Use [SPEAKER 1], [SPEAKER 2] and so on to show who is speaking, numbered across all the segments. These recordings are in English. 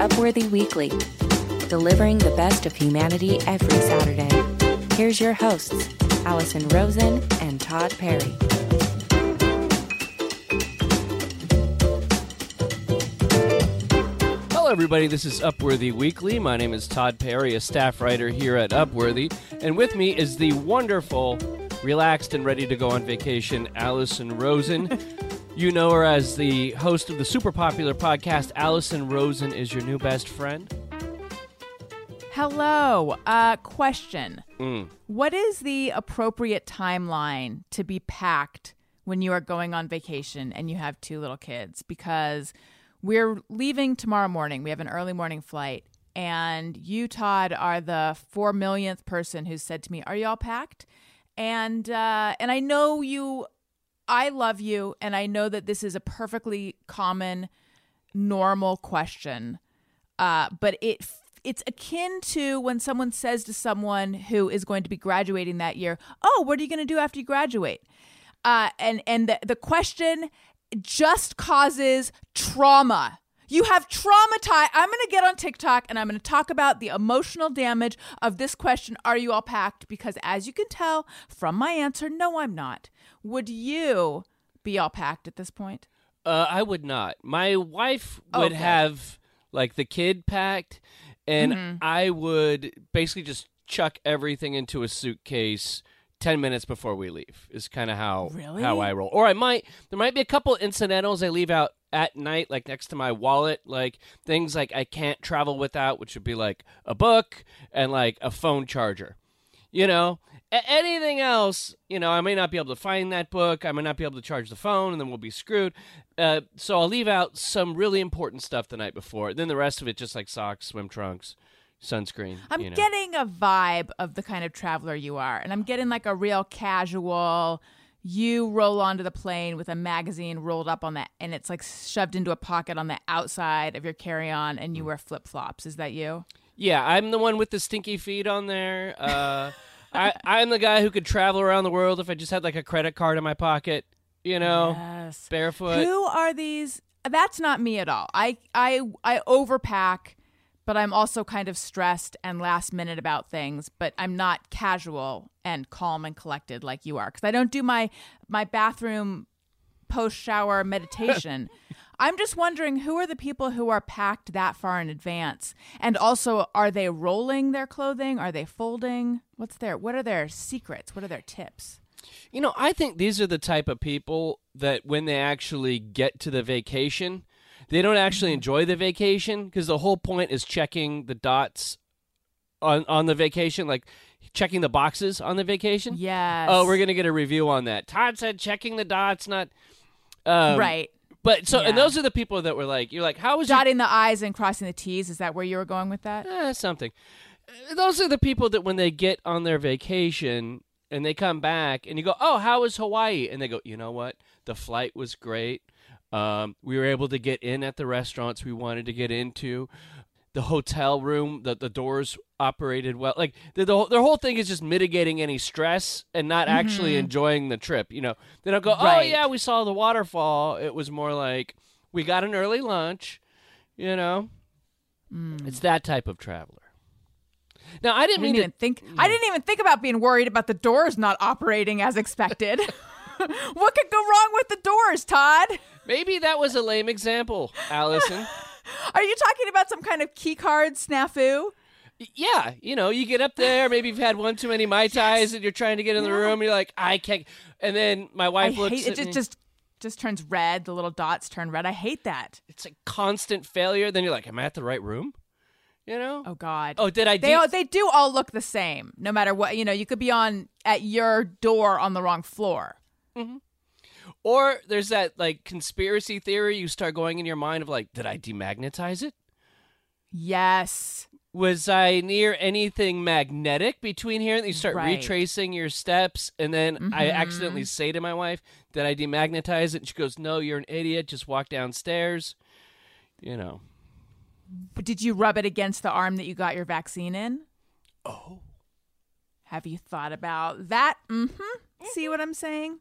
[SPEAKER 1] Upworthy Weekly, delivering the best of humanity every Saturday. Here's your hosts, Alison Rosen and Tod Perry.
[SPEAKER 2] Hello, everybody. This is Upworthy Weekly. My name is Tod Perry, a staff writer here at Upworthy. And with me is the wonderful, relaxed, and ready to go on vacation, Alison Rosen. you know her as the host of the super popular podcast, Alison Rosen is Your New Best Friend.
[SPEAKER 3] Hello. Uh, question.
[SPEAKER 2] Mm.
[SPEAKER 3] What is the appropriate timeline to be packed when you are going on vacation and you have two little kids? Because we're leaving tomorrow morning. We have an early morning flight. And you, Tod, are the four millionth person who said to me, Are you all packed? And uh, and I know you I love you, and I know that this is a perfectly common, normal question. Uh, but it it's akin to when someone says to someone who is going to be graduating that year, "Oh, what are you going to do after you graduate?" Uh, and and the the question just causes trauma. You have traumatized. I'm going to get on TikTok and I'm going to talk about the emotional damage of this question Are you all packed? Because as you can tell from my answer, no, I'm not. Would you be all packed at this point?
[SPEAKER 2] Uh, I would not. My wife would
[SPEAKER 3] Okay.
[SPEAKER 2] have like the kid packed, and
[SPEAKER 3] Mm-hmm.
[SPEAKER 2] I would basically just chuck everything into a suitcase. 10 minutes before we leave is kind of how
[SPEAKER 3] Really?
[SPEAKER 2] how I roll. Or I might there might be a couple incidentals I leave out at night like next to my wallet like things like I can't travel without which would be like a book and like a phone charger. You know, A- anything else, you know, I may not be able to find that book. I may not be able to charge the phone, and then we'll be screwed. Uh, so I'll leave out some really important stuff the night before. Then the rest of it, just like socks, swim trunks, sunscreen.
[SPEAKER 3] I'm
[SPEAKER 2] you know.
[SPEAKER 3] getting a vibe of the kind of traveler you are, and I'm getting like a real casual. You roll onto the plane with a magazine rolled up on that, and it's like shoved into a pocket on the outside of your carry-on, and you wear flip flops. Is that you?
[SPEAKER 2] Yeah, I'm the one with the stinky feet on there. Uh, I, I'm the guy who could travel around the world if I just had like a credit card in my pocket. You know,
[SPEAKER 3] Yes.
[SPEAKER 2] barefoot.
[SPEAKER 3] Who are these? That's not me at all. I I I overpack, but I'm also kind of stressed and last minute about things. But I'm not casual and calm and collected like you are because I don't do my my bathroom post shower meditation. I'm just wondering who are the people who are packed that far in advance, and also are they rolling their clothing? Are they folding? What's their what are their secrets? What are their tips?
[SPEAKER 2] You know, I think these are the type of people that when they actually get to the vacation, they don't actually enjoy the vacation because the whole point is checking the dots on on the vacation, like checking the boxes on the vacation.
[SPEAKER 3] Yeah.
[SPEAKER 2] Oh, we're gonna get a review on that. Tod said checking the dots, not um,
[SPEAKER 3] right.
[SPEAKER 2] But so,
[SPEAKER 3] Yeah.
[SPEAKER 2] and those are the people that were like, you're like, how was your
[SPEAKER 3] Dotting the I's and crossing the T's. Is that where you were going with that?
[SPEAKER 2] eh, something. Uh, Those are the people that when they get on their vacation and they come back and you go, "Oh, how was Hawaii?" and they go, "You know what? The flight was great. Um, we were able to get in at the restaurants we wanted to get into. The hotel room, the the doors operated well. Like the, the whole- their whole thing is just mitigating any stress and not actually enjoying the trip. You know, they don't go, "Oh
[SPEAKER 3] Mm-hmm. Right.
[SPEAKER 2] yeah, we saw the waterfall." It was more like we got an early lunch. You know,
[SPEAKER 3] Mm.
[SPEAKER 2] it's that type of traveler. Now, I
[SPEAKER 3] I
[SPEAKER 2] didn't
[SPEAKER 3] didn't
[SPEAKER 2] mean
[SPEAKER 3] even
[SPEAKER 2] to.
[SPEAKER 3] think. I didn't even think about being worried about the doors not operating as expected. what could go wrong with the doors, Tod?
[SPEAKER 2] Maybe that was a lame example, Alison.
[SPEAKER 3] Are you talking about some kind of key card snafu?
[SPEAKER 2] yeah, you know, you get up there, maybe you've had one too many mai tais, and you're trying to get in the room. You're like, I can't. And then my
[SPEAKER 3] I
[SPEAKER 2] wife looks
[SPEAKER 3] hate it. Just just just turns red. The little dots turn red. I hate that.
[SPEAKER 2] it's a constant failure. Then you're like, Am I at the right room? You know?
[SPEAKER 3] Oh God.
[SPEAKER 2] Oh, did I?
[SPEAKER 3] They all, they do all look the same, no matter what. You know, you could be on at your door on the wrong floor. Mm-hmm.
[SPEAKER 2] Or there's that like conspiracy theory. You start going in your mind of like, Did I demagnetize it?
[SPEAKER 3] Yes.
[SPEAKER 2] Was I near anything magnetic between here? And you start
[SPEAKER 3] Right.
[SPEAKER 2] retracing your steps, and then I accidentally say to my wife, "Did I demagnetize it?" And she goes, "No, you're an idiot. Just walk downstairs." You know.
[SPEAKER 3] But did you rub it against the arm that you got your vaccine in?
[SPEAKER 2] Oh.
[SPEAKER 3] Have you thought about that? Mm-hmm. See what I'm saying?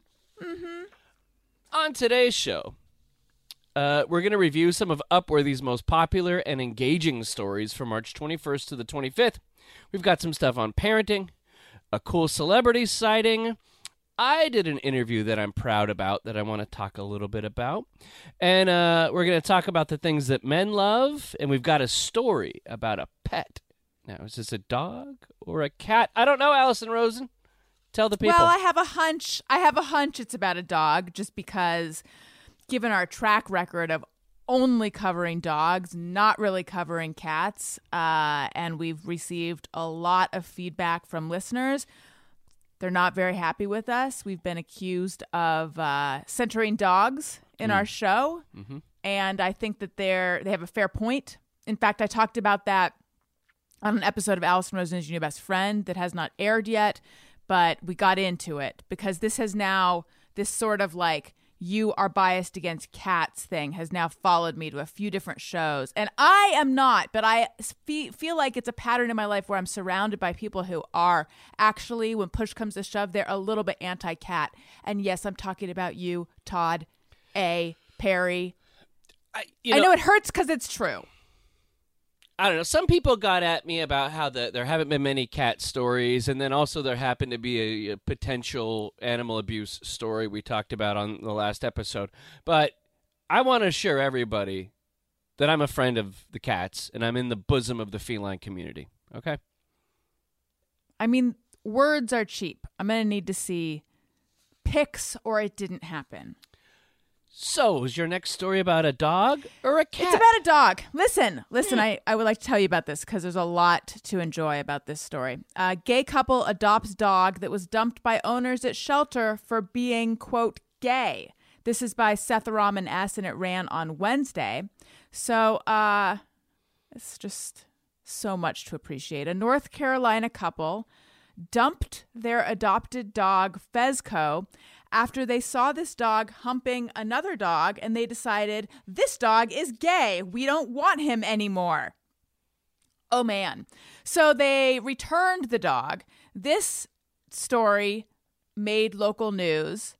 [SPEAKER 2] On today's show, Uh, we're going to review some of Upworthy's most popular and engaging stories from March 21st to the 25th. We've got some stuff on parenting, a cool celebrity sighting. I did an interview that I'm proud about that I want to talk a little bit about. And uh, we're going to talk about the things that men love. And we've got a story about a pet. Now, is this a dog or a cat? I don't know, Alison Rosen. Tell the people.
[SPEAKER 3] Well, I have a hunch. I have a hunch it's about a dog just because given our track record of only covering dogs, not really covering cats, uh, and we've received a lot of feedback from listeners. They're not very happy with us. We've been accused of uh, centering dogs in our show, and I think that they're they have a fair point. In fact, I talked about that on an episode of Alison Rosen is your new best friend that has not aired yet, but we got into it because this has now this sort of like you are biased against cats thing has now followed me to a few different shows. And i am not but i fe- feel like it's a pattern in my life where i'm surrounded by people who are. Actually when push comes to shove they're a little bit anti-cat. And yes i'm talking about you tod a perry.
[SPEAKER 2] I, you
[SPEAKER 3] i know it hurts because it's true
[SPEAKER 2] I don't know. Some people got at me about how the, there haven't been many cat stories, and then also there happened to be a, a potential animal abuse story we talked about on the last episode. But I want to assure everybody that I'm a friend of the cats, and I'm in the bosom of the feline community. Okay.
[SPEAKER 3] I mean, words are cheap. I'm going to need to see pics or it didn't happen.
[SPEAKER 2] So, is your next story about a dog or a cat?
[SPEAKER 3] It's about a dog. Listen, listen, I, I would like to tell you about this because there's a lot to enjoy about this story. A gay couple adopts dog that was dumped by owners at shelter for being, quote, gay. This is by Seth Raman S. and it ran on Wednesday. So, uh, it's just so much to appreciate. A North Carolina couple dumped their adopted dog, Fezco, after they saw this dog humping another dog and they decided this dog is gay. We don't want him anymore. Oh man. So they returned the dog. This story made local news.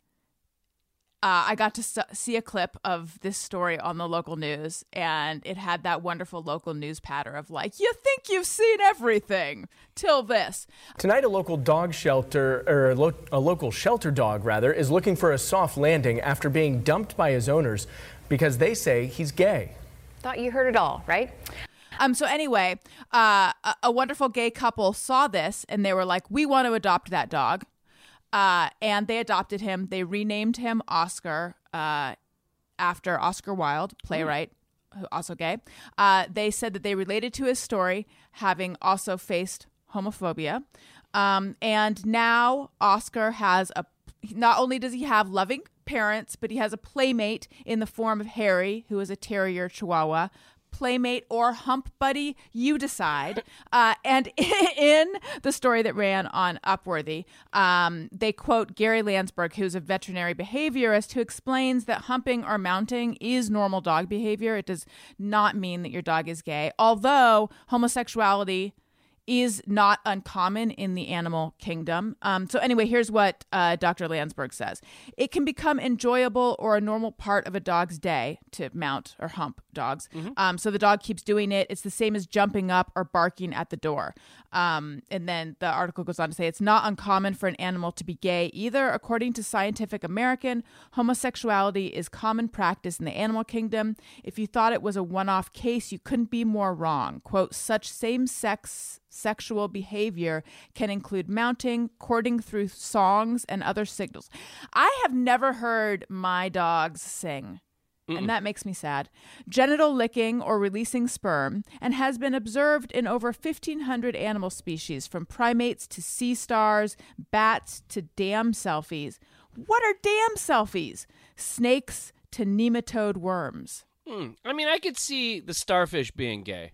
[SPEAKER 3] Uh, I got to s- see a clip of this story on the local news, and it had that wonderful local news patter of like, you think you've seen everything till this.
[SPEAKER 4] Tonight, a local dog shelter, or a, lo- a local shelter dog rather, is looking for a soft landing after being dumped by his owners because they say he's gay.
[SPEAKER 5] Thought you heard it all, right?
[SPEAKER 3] Um. So anyway, uh, a, a wonderful gay couple saw this and they were like, "We want to adopt that dog," uh, and they adopted him. They renamed him Oscar uh, after Oscar Wilde, playwright, who also gay. Uh, they said that they related to his story, having also faced homophobia, um, and now Oscar has a. Not only does he have loving parents, but he has a playmate in the form of Harry, who is a terrier chihuahua. Playmate or hump buddy, you decide. Uh, and in the story that ran on Upworthy, um, they quote Gary Landsberg, who's a veterinary behaviorist, who explains that humping or mounting is normal dog behavior. It does not mean that your dog is gay, although homosexuality is not uncommon in the animal kingdom. Um, so, anyway, here's what uh, Dr. Landsberg says It can become enjoyable or a normal part of a dog's day to mount or hump dogs. Um, so, the dog keeps doing it. It's the same as jumping up or barking at the door. Um, and then the article goes on to say it's not uncommon for an animal to be gay either. According to Scientific American, homosexuality is common practice in the animal kingdom. If you thought it was a one off case, you couldn't be more wrong. Quote, such same sex sexual behavior can include mounting, courting through songs, and other signals. I have never heard my dogs sing. And that makes me sad. Genital licking or releasing sperm, and has been observed in over 1,500 animal species, from primates to sea stars, bats to dam selfies. What are dam selfies? Snakes to nematode worms.
[SPEAKER 2] Hmm. I mean, I could see the starfish being gay,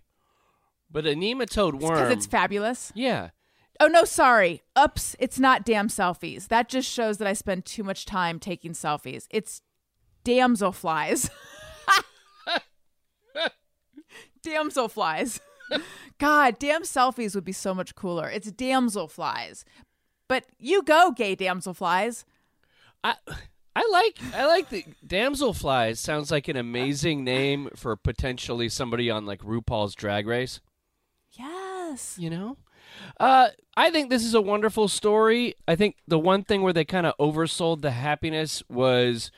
[SPEAKER 2] but a nematode worm.
[SPEAKER 3] Because
[SPEAKER 2] worm.
[SPEAKER 3] it's fabulous.
[SPEAKER 2] yeah.
[SPEAKER 3] Oh no, sorry. Oops, it's not damn selfies. That just shows that I spend too much time taking selfies. It's damselflies. damselflies. God, damn selfies would be so much cooler. It's damselflies. But you go, gay damselflies.
[SPEAKER 2] I I like I like the damselflies. Sounds like an amazing name for potentially somebody on like RuPaul's Drag Race.
[SPEAKER 3] Yes.
[SPEAKER 2] You know, uh, I think this is a wonderful story. I think the one thing where they kind of oversold the happiness was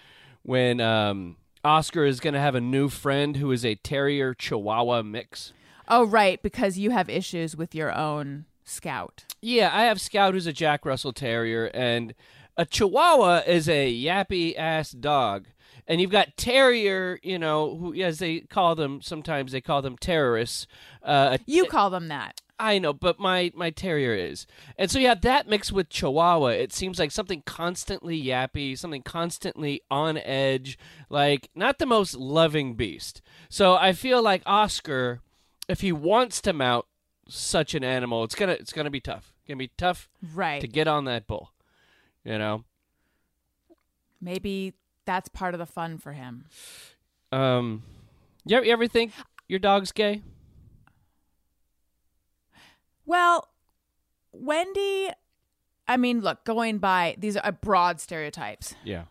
[SPEAKER 2] when um, Oscar is going to have a new friend who is a terrier Chihuahua mix.
[SPEAKER 3] Oh, right, because you have issues with your own scout.
[SPEAKER 2] Yeah, I have Scout, who's a Jack Russell Terrier, and a Chihuahua is a yappy ass dog. And you've got Terrier, you know, who, as they call them, sometimes they call them terrorists. Uh,
[SPEAKER 3] You call them that.
[SPEAKER 2] I know, but my my terrier is, and so you have that mixed with Chihuahua. It seems like something constantly yappy, something constantly on edge, like not the most loving beast. So I feel like Oscar, if he wants to mount such an animal, it's gonna it's gonna be tough. It's gonna be tough
[SPEAKER 3] Right.
[SPEAKER 2] to get on that bull. You know,
[SPEAKER 3] Maybe that's part of the fun for him.
[SPEAKER 2] um, you ever, you ever think your dog's gay?
[SPEAKER 3] Well, Wendy, I mean, look, going by these are broad stereotypes.
[SPEAKER 2] Yeah.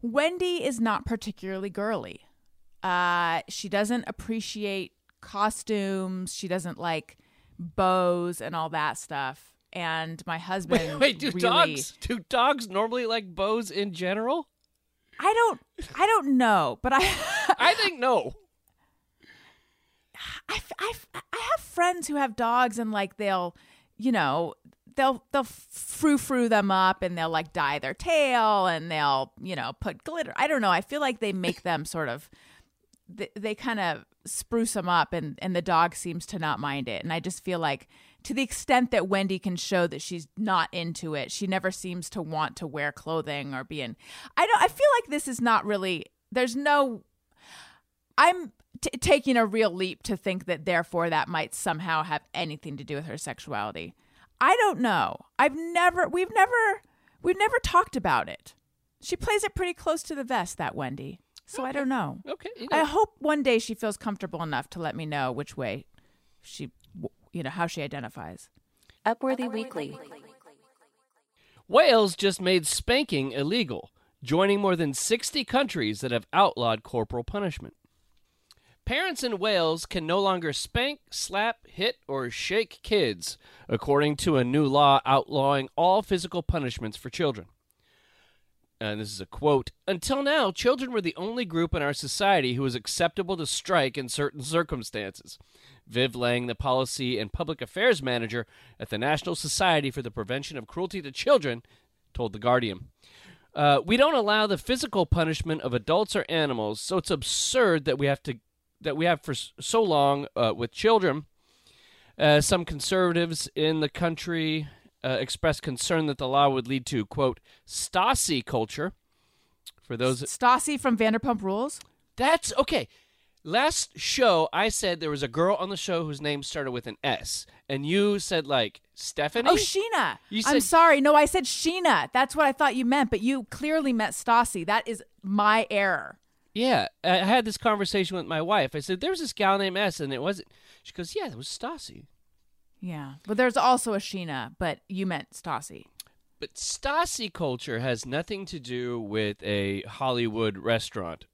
[SPEAKER 3] Wendy is not particularly girly. Uh, she doesn't appreciate costumes. She doesn't like bows and all that stuff. And my husband,
[SPEAKER 2] Wait, wait, do
[SPEAKER 3] really,
[SPEAKER 2] dogs do dogs normally like bows in general?
[SPEAKER 3] I don't, I don't know, but I,
[SPEAKER 2] I think no.
[SPEAKER 3] I, I, I have friends who have dogs and like they'll, you know, they'll they'll frou frou them up and they'll like dye their tail and they'll you know put glitter. I don't know. I feel like they make them sort of, they, they kind of spruce them up and and the dog seems to not mind it. And I just feel like to the extent that Wendy can show that she's not into it, she never seems to want to wear clothing or be in. I don't. I feel like this is not really. There's no I'm t- taking a real leap to think that therefore that might somehow have anything to do with her sexuality. I don't know. I've never we've never we've never talked about it. She plays it pretty close to the vest that Wendy. So I don't know.
[SPEAKER 2] Okay. You
[SPEAKER 3] I hope one day she feels comfortable enough to let me know which way she you know how she identifies.
[SPEAKER 1] Upworthy Weekly.
[SPEAKER 2] Wales just made spanking illegal, joining more than 60 countries that have outlawed corporal punishment. Parents in Wales can no longer spank, slap, hit, or shake kids, according to a new law outlawing all physical punishments for children. And this is a quote Until now, children were the only group in our society who was acceptable to strike in certain circumstances. Viv Laing, the policy and public affairs manager at the National Society for the Prevention of Cruelty to Children, told The Guardian. Uh, we don't allow the physical punishment of adults or animals, so it's absurd that we have to that we have for so long uh, with children. Uh, some conservatives in the country uh, expressed concern that the law would lead to quote Stasi culture. For those
[SPEAKER 3] Stassi from Vanderpump Rules?
[SPEAKER 2] that's okay. Last show, I said there was a girl on the show whose name started with an S, and you said like Stephanie.
[SPEAKER 3] Oh, Sheena.
[SPEAKER 2] You
[SPEAKER 3] I'm sorry. No, I said Sheena. That's what I thought you meant, but you clearly meant Stassi. That is my error.
[SPEAKER 2] yeah, I I had this conversation with my wife. I said there was this gal named S, and it wasn't. She goes, "Yeah, it was Stassi."
[SPEAKER 3] Yeah. But there's also a Sheena, but you meant Stassi.
[SPEAKER 2] But Stasi culture has nothing to do with a Hollywood restaurant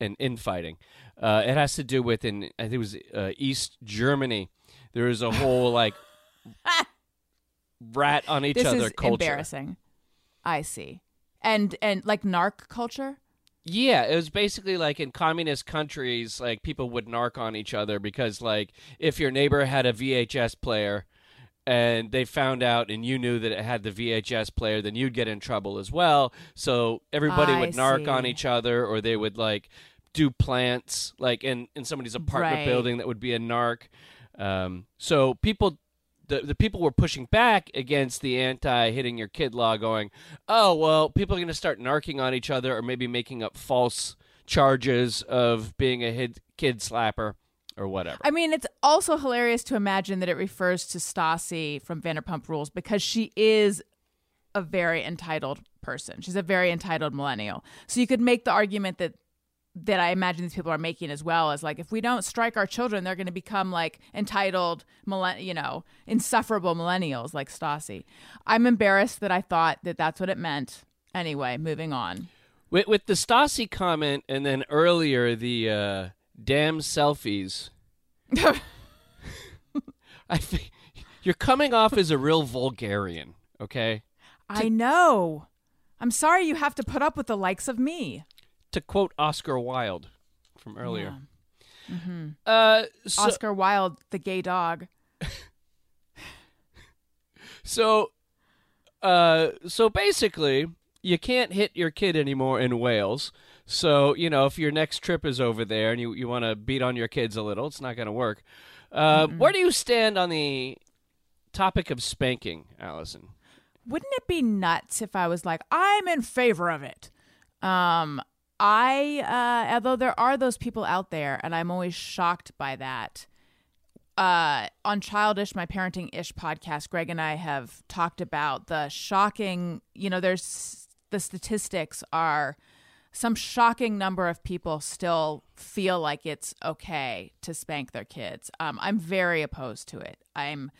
[SPEAKER 2] and infighting. Uh, it has to do with in I think it was uh, East Germany. There is a whole like rat on each
[SPEAKER 3] this
[SPEAKER 2] other
[SPEAKER 3] is
[SPEAKER 2] culture.
[SPEAKER 3] embarrassing. I see. And and like narc culture?
[SPEAKER 2] Yeah, it was basically like in communist countries, like people would narc on each other because, like, if your neighbor had a VHS player and they found out and you knew that it had the VHS player, then you'd get in trouble as well. So everybody
[SPEAKER 3] I
[SPEAKER 2] would narc on each other, or they would like do plants, like in in somebody's apartment
[SPEAKER 3] Right.
[SPEAKER 2] building that would be a narc. Um, so people the, the people were pushing back against the anti hitting your kid law, going, oh, well, people are going to start narking on each other or maybe making up false charges of being a kid slapper or whatever.
[SPEAKER 3] I mean, it's also hilarious to imagine that it refers to Stassi from Vanderpump Rules because she is a very entitled person. She's a very entitled millennial. So you could make the argument that that I imagine these people are making as well as like if we don't strike our children, they're going to become like entitled, you know, insufferable millennials like Stassi. I'm embarrassed that I thought that that's what it meant. Anyway, moving on.
[SPEAKER 2] With, with the Stasi comment and then earlier the uh, damn selfies, I think you're coming off as a real vulgarian, okay?
[SPEAKER 3] I know. I'm sorry you have to put up with the likes of me.
[SPEAKER 2] To quote Oscar Wilde from earlier.
[SPEAKER 3] Yeah.
[SPEAKER 2] Uh, so,
[SPEAKER 3] Oscar Wilde, the gay dog.
[SPEAKER 2] so, uh, so basically, you can't hit your kid anymore in Wales. So, you know, if your next trip is over there and you, you want to beat on your kids a little, it's not going to work. Uh, where do you stand on the topic of spanking, Alison?
[SPEAKER 3] Wouldn't it be nuts if I was like, I'm in favor of it? Um, I, uh, although there are those people out there, and I'm always shocked by that. Uh, on Childish, my parenting ish podcast, Greg and I have talked about the shocking, you know, there's the statistics are some shocking number of people still feel like it's okay to spank their kids. Um, I'm very opposed to it. I'm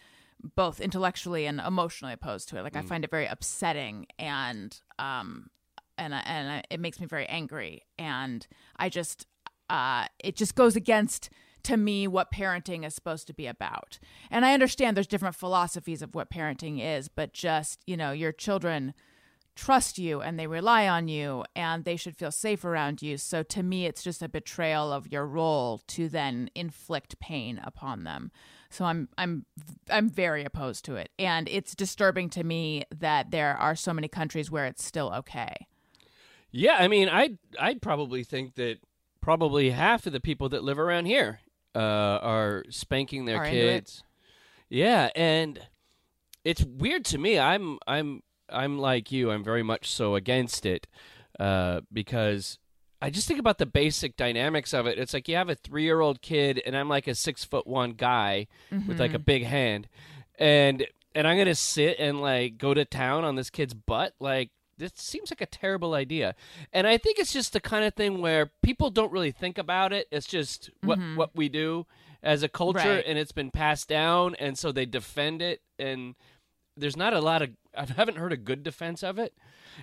[SPEAKER 3] both intellectually and emotionally opposed to it. Like I find it very upsetting and um and and it makes me very angry and I just uh it just goes against to me what parenting is supposed to be about. And I understand there's different philosophies of what parenting is, but just, you know, your children trust you and they rely on you and they should feel safe around you. So to me, it's just a betrayal of your role to then inflict pain upon them. So I'm I'm I'm very opposed to it, and it's disturbing to me that there are so many countries where it's still okay.
[SPEAKER 2] Yeah, I mean, I'd I'd probably think that probably half of the people that live around here uh, are spanking their
[SPEAKER 3] Are
[SPEAKER 2] kids. Yeah, and it's weird to me. I'm I'm I'm like you. I'm very much so against it uh, because I just think about the basic dynamics of it. It's like you have a three year old kid, and I'm like a six foot one guy with like a
[SPEAKER 3] Mm-hmm.
[SPEAKER 2] big hand, and and I'm gonna sit and like go to town on this kid's butt. Like this seems like a terrible idea, and I think it's just the kind of thing where people don't really think about it. It's just what what we do as a culture,
[SPEAKER 3] Mm-hmm. Right.
[SPEAKER 2] and it's been passed down, and so they defend it and. There's not a lot of I haven't heard a good defense of it.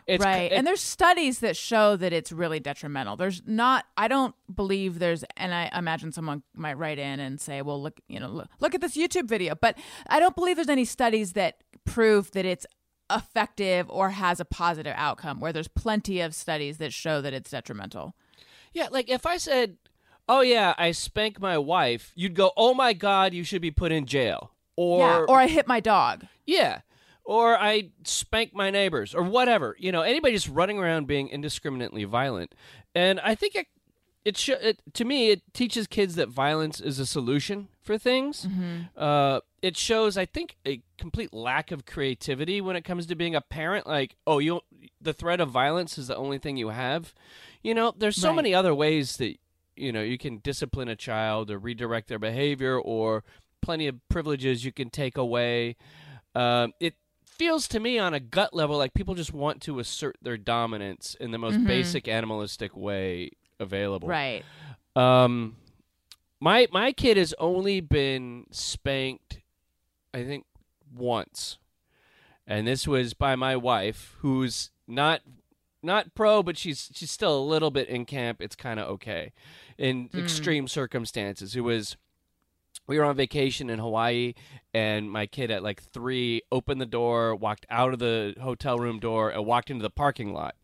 [SPEAKER 2] It's
[SPEAKER 3] right.
[SPEAKER 2] it-
[SPEAKER 3] and there's studies that show that it's really detrimental. There's not I don't believe there's and I imagine someone might write in and say, "Well, look, you know, look, look at this YouTube video." But I don't believe there's any studies that prove that it's effective or has a positive outcome where there's plenty of studies that show that it's detrimental.
[SPEAKER 2] Yeah, like if I said, "Oh yeah, I spank my wife," you'd go, "Oh my god, you should be put in jail." Or
[SPEAKER 3] yeah, or I hit my dog.
[SPEAKER 2] yeah, or I spank my neighbors or whatever. You know, anybody just running around being indiscriminately violent. And I think it it, sh- it to me it teaches kids that violence is a solution for things. Uh, it shows, I think, a complete lack of creativity when it comes to being a parent. Like, oh, you the threat of violence is the only thing you have. You know, there's so
[SPEAKER 3] Right.
[SPEAKER 2] many other ways that you know you can discipline a child or redirect their behavior, or plenty of privileges you can take away. Um, it feels to me on a gut level like people just want to assert their dominance in the most basic animalistic way available.
[SPEAKER 3] Right.
[SPEAKER 2] Um, my my kid has only been spanked, I think, once, and this was by my wife, who's not not pro, but she's she's still a little bit in camp. It's kind of okay in hmm. extreme circumstances. It was we were on vacation in Hawaii, and my kid at like three opened the door, walked out of the hotel room door, and walked into the parking lot.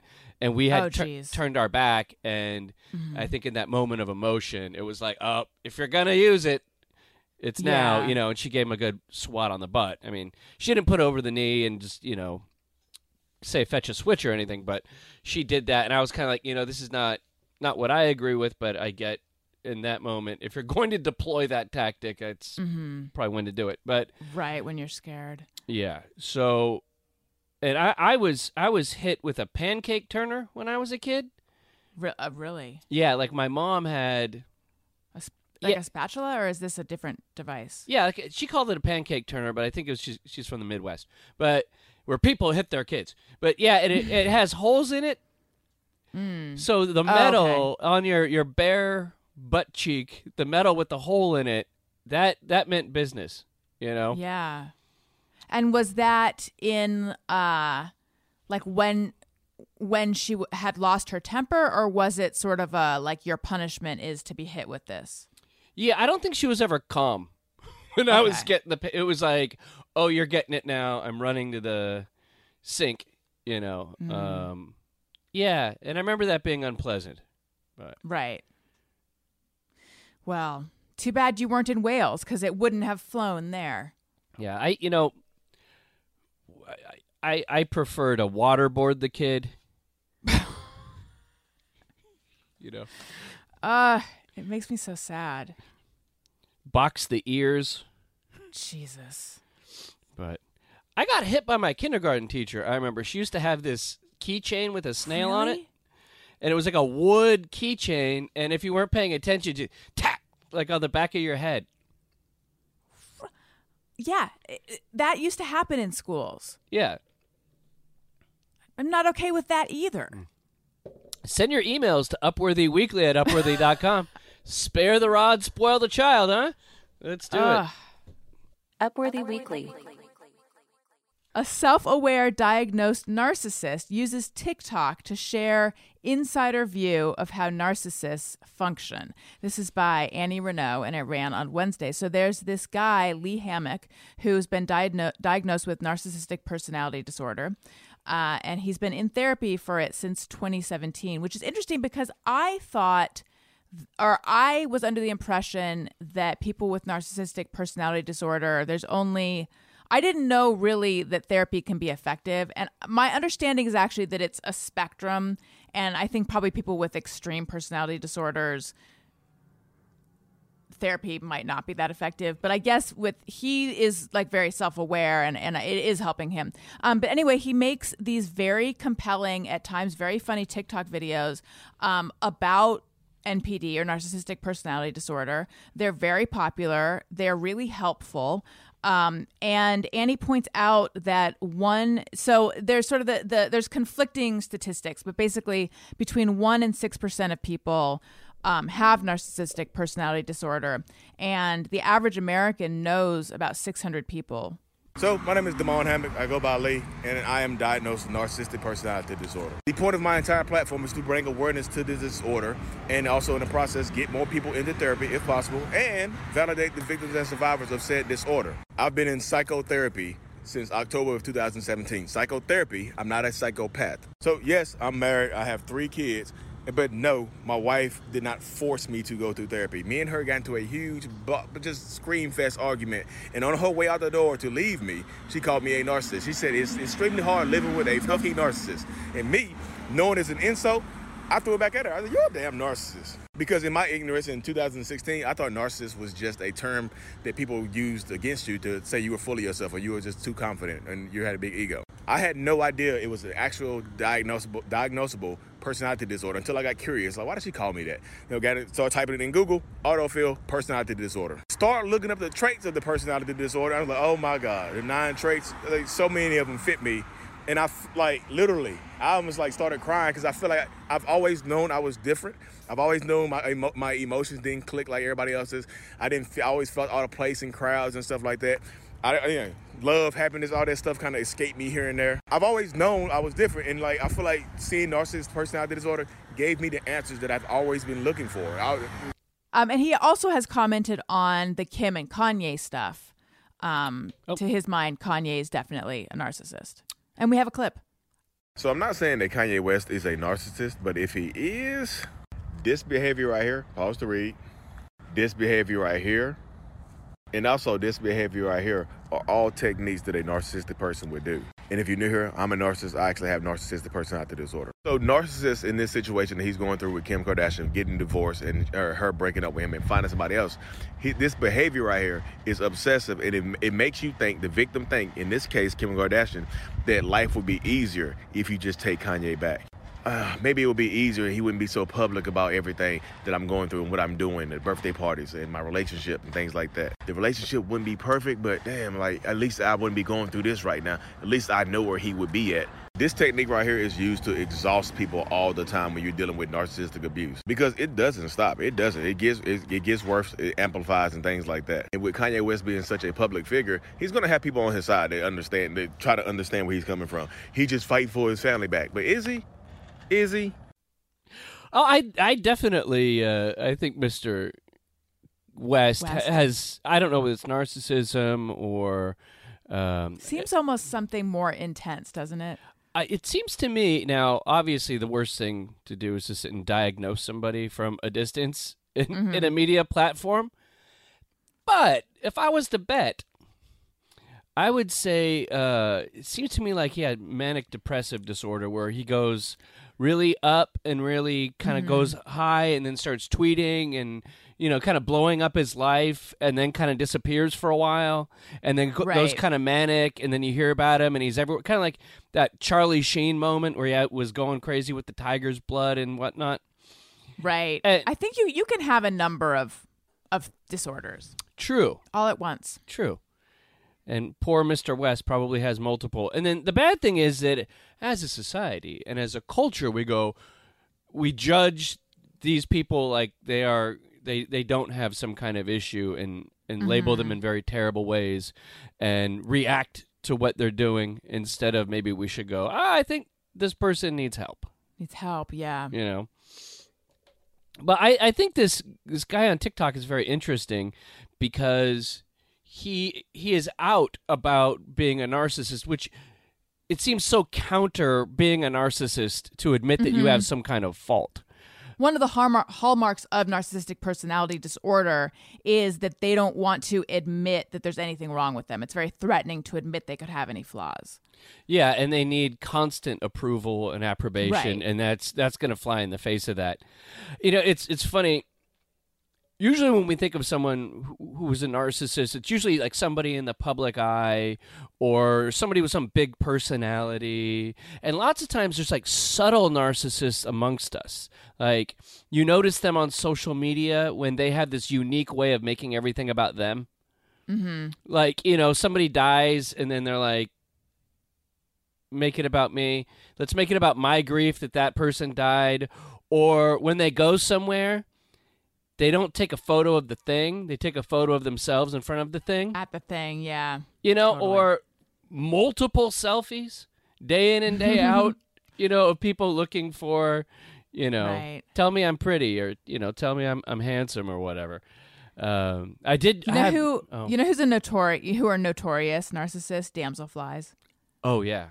[SPEAKER 2] And we had
[SPEAKER 3] Oh,
[SPEAKER 2] tur- turned our back, and mm-hmm. I think in that moment of emotion, it was like, "Oh, if you're gonna use it, it's now,"
[SPEAKER 3] Yeah.
[SPEAKER 2] you know. And she gave him a good swat on the butt. I mean, she didn't put over the knee and just, you know, say fetch a switch or anything, but she did that, and I was kind of like, you know, this is not not what I agree with, but I get in that moment if you're going to deploy that tactic, it's mm-hmm. probably when to do it. But
[SPEAKER 3] Right when you're scared.
[SPEAKER 2] yeah, so and I, I was I was hit with a pancake turner when I was a kid.
[SPEAKER 3] Re- uh, really?
[SPEAKER 2] Yeah, like my mom had.
[SPEAKER 3] A sp- like
[SPEAKER 2] Yeah.
[SPEAKER 3] a spatula, or is this a different device?
[SPEAKER 2] Yeah, like, she called it a pancake turner, but I think it was she's, she's from the Midwest. But where people hit their kids. But yeah, it it, it has holes in it. So the metal on your your bare butt cheek, the metal with the hole in it, that that meant business. You know.
[SPEAKER 3] Yeah. And was that in uh like when when she w- had lost her temper, or was it sort of a like your punishment is to be hit with this?
[SPEAKER 2] Yeah, I don't think she was ever calm when I was getting the. It was like, oh, you're getting it now. I'm running to the sink. You know.
[SPEAKER 3] Mm.
[SPEAKER 2] Um, yeah, and I remember that being unpleasant. But
[SPEAKER 3] Right. Well, too bad you weren't in Wales because it wouldn't have flown there.
[SPEAKER 2] yeah, I you know, I I, I prefer to waterboard the kid. you know,
[SPEAKER 3] Uh, it makes me so sad.
[SPEAKER 2] box the ears.
[SPEAKER 3] Jesus.
[SPEAKER 2] But I got hit by my kindergarten teacher. I remember she used to have this keychain with a snail on it, and it was like a wood keychain. And if you weren't paying attention, to tap like on the back of your head.
[SPEAKER 3] Yeah, i- i- that used to happen in schools.
[SPEAKER 2] Yeah.
[SPEAKER 3] I'm not okay with that either. Mm.
[SPEAKER 2] Send your emails to upworthyweekly at upworthy.com. Spare the rod, spoil the child, huh? Let's do
[SPEAKER 3] it.
[SPEAKER 1] Upworthy Weekly.
[SPEAKER 3] A self aware diagnosed narcissist uses TikTok to share insider view of how narcissists function. This is by Annie Reneau and it ran on Wednesday. So there's this guy, Lee Hammock, who's been diagno- diagnosed with narcissistic personality disorder. Uh, and he's been in therapy for it since 2017, which is interesting because I thought or I was under the impression that people with narcissistic personality disorder, there's only, I didn't know really that therapy can be effective. And my understanding is actually that it's a spectrum. And I think probably people with extreme personality disorders, therapy might not be that effective. But i guess with he is like very self-aware and, and it is helping him. Um, but anyway he makes these very compelling at times very funny tiktok videos um, about npd or narcissistic personality disorder. They're very popular. They're really helpful um, and Annie points out that one, so there's sort of the, the there's conflicting statistics, but basically between one and six percent of people um, have narcissistic personality disorder, and the average American knows about 600 people.
[SPEAKER 6] So, my name is Damon Hammock. I go by Lee, and I am diagnosed with narcissistic personality disorder. The point of my entire platform is to bring awareness to this disorder and also, in the process, get more people into therapy if possible and validate the victims and survivors of said disorder. I've been in psychotherapy since October of 2017. Psychotherapy, I'm not a psychopath. So, yes, I'm married, I have three kids. But no, my wife did not force me to go through therapy. Me and her got into a huge, bu- just scream fest argument. And on her way out the door to leave me, she called me a narcissist. She said it's extremely hard living with a fucking narcissist. And me, knowing it's an insult, I threw it back at her. I said, You're a damn narcissist. Because in my ignorance in 2016, I thought narcissist was just a term that people used against you to say you were full of yourself or you were just too confident and you had a big ego. I had no idea it was an actual diagnosable, diagnosable personality disorder until I got curious. Like, why did she call me that? You know, got it, started typing it in Google, autofill personality disorder. Start looking up the traits of the personality disorder. I was like, oh my God, the nine traits, like, so many of them fit me. And I like, literally, I almost like started crying because I feel like I've always known I was different. I've always known my emo- my emotions didn't click like everybody else's. I didn't. Feel, I always felt out of place in crowds and stuff like that. I, I- know, love, happiness, all that stuff kind of escaped me here and there. I've always known I was different, and like I feel like seeing narcissist personality disorder gave me the answers that I've always been looking for. I,
[SPEAKER 3] Um, and he also has commented on the Kim and Kanye stuff. Um, To his mind, Kanye is definitely a narcissist. And we have a clip.
[SPEAKER 6] So I'm not saying that Kanye West is a narcissist, but if he is, this behavior right here, pause to read, this behavior right here, and also this behavior right here are all techniques that a narcissistic person would do. And if you're new here, I'm a narcissist. I actually have narcissistic personality disorder. So narcissist in this situation that he's going through with Kim Kardashian getting divorced and or her breaking up with him and finding somebody else, he, this behavior right here is obsessive and it, it makes you think, the victim think, in this case, Kim Kardashian, that life would be easier if you just take Kanye back. Uh, maybe it would be easier he wouldn't be so public about everything that I'm going through and what I'm doing at birthday parties and my relationship and things like that. The relationship wouldn't be perfect, but damn, like at least I wouldn't be going through this right now. At least I know where he would be at. This technique right here is used to exhaust people all the time when you're dealing with narcissistic abuse because it doesn't stop. It doesn't. It gets it, it gets worse. It amplifies and things like that. And with Kanye West being such a public figure, he's gonna have people on his side that understand, that try to understand where he's coming from. He just fight for his family back, but is he? Is he?
[SPEAKER 2] Oh, I I definitely uh, I think Mr. West,
[SPEAKER 3] West.
[SPEAKER 2] has I don't know whether it's narcissism or um,
[SPEAKER 3] Seems almost something more intense, doesn't it?
[SPEAKER 2] I, it seems to me now. Obviously, the worst thing to do is to sit and diagnose somebody from a distance in,
[SPEAKER 3] Mm-hmm.
[SPEAKER 2] in a media platform. But if I was to bet, I would say uh, it seems to me like he had manic depressive disorder, where he goes really up and really kind of
[SPEAKER 3] Mm-hmm.
[SPEAKER 2] goes high, and then starts tweeting and you know kind of blowing up his life, and then kind of disappears for a while, and then go- goes kind of manic, and then you hear about him, and he's everywhere, kind of like that Charlie Sheen moment where he was going crazy with the tiger's blood and whatnot.
[SPEAKER 3] Right.
[SPEAKER 2] Uh,
[SPEAKER 3] I think you you can have a number of of disorders
[SPEAKER 2] True.
[SPEAKER 3] all at once.
[SPEAKER 2] True. And poor Mr. West probably has multiple. And then the bad thing is that as a society and as a culture, we go, we judge these people like they are, they, they don't have some kind of issue and, and label them in very terrible ways and react to what they're doing instead of maybe we should go, ah, I think this person needs help,
[SPEAKER 3] Needs help. Yeah.
[SPEAKER 2] you know? But I, I think this this guy on TikTok is very interesting because he he is out about being a narcissist, which it seems so counter being a narcissist to admit that you have mm-hmm. some kind of fault.
[SPEAKER 3] One of the hallmarks of narcissistic personality disorder is that they don't want to admit that there's anything wrong with them. It's very threatening to admit they could have any flaws.
[SPEAKER 2] Yeah, and they need constant approval and approbation,
[SPEAKER 3] Right.
[SPEAKER 2] and that's that's going to fly in the face of that. You know, it's it's funny. Usually, when we think of someone who- was a narcissist, it's usually like somebody in the public eye or somebody with some big personality. And lots of times, there's like subtle narcissists amongst us. Like you notice them on social media when they have this unique way of making everything about them. Mm-hmm. Like you know, somebody dies, and then they're like, make it about me. Let's make it about my grief that that person died. Or when they go somewhere, they don't take a photo of the thing. They take a photo of themselves in front of the thing.
[SPEAKER 3] At the thing, yeah.
[SPEAKER 2] You know,
[SPEAKER 3] Totally.
[SPEAKER 2] or multiple selfies day in and day out, you know, of people looking for, you know,
[SPEAKER 3] Right.
[SPEAKER 2] tell me I'm pretty or, you know, tell me I'm I'm handsome or whatever. Um, I did
[SPEAKER 3] You know
[SPEAKER 2] have-
[SPEAKER 3] who
[SPEAKER 2] oh.
[SPEAKER 3] you know who's a notori who are notorious narcissists? Damselflies.
[SPEAKER 2] Oh yeah.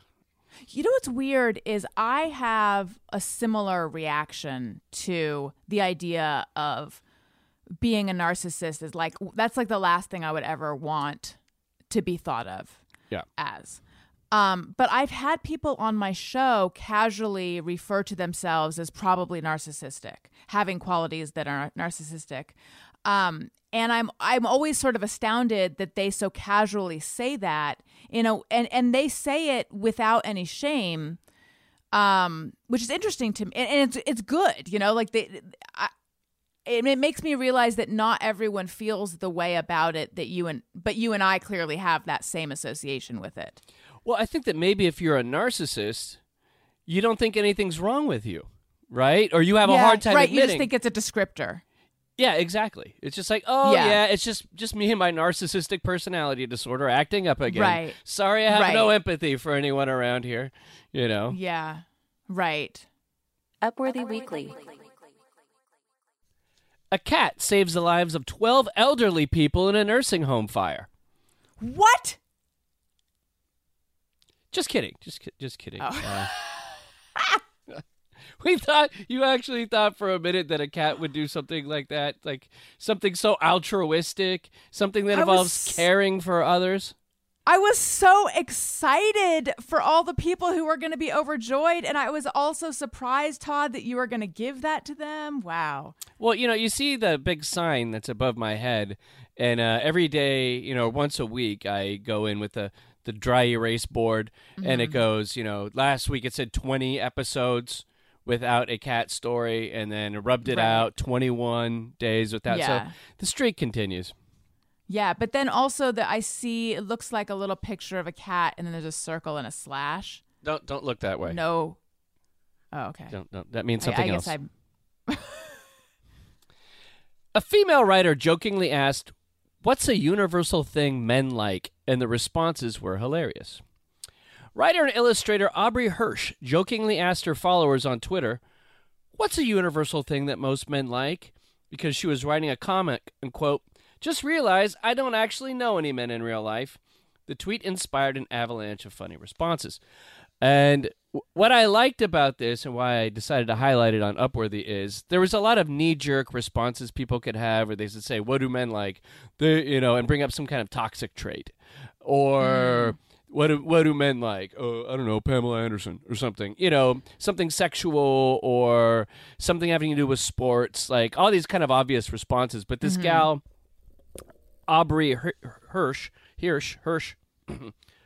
[SPEAKER 3] You know what's weird is I have a similar reaction to the idea of being a narcissist is like that's like the last thing I would ever want to be thought of
[SPEAKER 2] Yeah.
[SPEAKER 3] as. Um, but I've had people on my show casually refer to themselves as probably narcissistic, having qualities that are narcissistic. Um, and I'm I'm always sort of astounded that they so casually say that, you know, and and they say it without any shame, um, which is interesting to me, and, it's it's good, you know, like they. I, it, it makes me realize that not everyone feels the way about it that you and but you and I clearly have that same association with it.
[SPEAKER 2] Well, I think that maybe if you're a narcissist, you don't think anything's wrong with you, right? Or you have a hard time
[SPEAKER 3] right?
[SPEAKER 2] admitting.
[SPEAKER 3] You just think it's a descriptor.
[SPEAKER 2] yeah, exactly. It's just like, oh yeah.
[SPEAKER 3] Yeah.
[SPEAKER 2] it's just just me and my narcissistic personality disorder acting up again.
[SPEAKER 3] Right.
[SPEAKER 2] Sorry, I have no empathy for anyone around here. You know.
[SPEAKER 3] Yeah, right.
[SPEAKER 1] Upworthy Weekly.
[SPEAKER 2] A cat saves the lives of 12 elderly people in a nursing home fire.
[SPEAKER 3] What?
[SPEAKER 2] Just kidding. Just just kidding.
[SPEAKER 3] Oh.
[SPEAKER 2] Uh, we thought you actually thought for a minute that a cat would do something like that, like something so altruistic, something that
[SPEAKER 3] I
[SPEAKER 2] involves
[SPEAKER 3] was-
[SPEAKER 2] caring for others.
[SPEAKER 3] I was so excited for all the people who were going to be overjoyed, and I was also surprised, Tod, that you were going to give that to them. Wow.
[SPEAKER 2] Well, you know, you see the big sign that's above my head, and uh, every day, you know, once a week, I go in with the the dry erase board, and it goes, you know, last week it said twenty episodes without a cat story, and then rubbed it
[SPEAKER 3] Right.
[SPEAKER 2] out twenty one days without.
[SPEAKER 3] Yeah.
[SPEAKER 2] So the streak continues.
[SPEAKER 3] Yeah, but then also that I see it looks like a little picture of a cat, and then there's a circle and a slash.
[SPEAKER 2] Don't don't look that way.
[SPEAKER 3] No. Oh, okay.
[SPEAKER 2] Don't, don't. That means
[SPEAKER 3] I,
[SPEAKER 2] something
[SPEAKER 3] I
[SPEAKER 2] else.
[SPEAKER 3] guess.
[SPEAKER 2] A female writer jokingly asked, "What's a universal thing men like?" and the responses were hilarious. Writer and illustrator Aubrey Hirsch jokingly asked her followers on Twitter, What's a universal thing that most men like? Because she was writing a comic and, quote, just realize I don't actually know any men in real life. The tweet inspired an avalanche of funny responses. And w- what I liked about this and why I decided to highlight it on Upworthy is there was a lot of knee jerk responses people could have, where they would say, "What do men like?" They, you know, and bring up some kind of toxic trait, or what do, what do men like? Uh, I don't know, Pamela Anderson or something. You know, something sexual or something having to do with sports, like all these kind of obvious responses. But this gal, Aubrey Hirsch, Hirsch, Hirsch,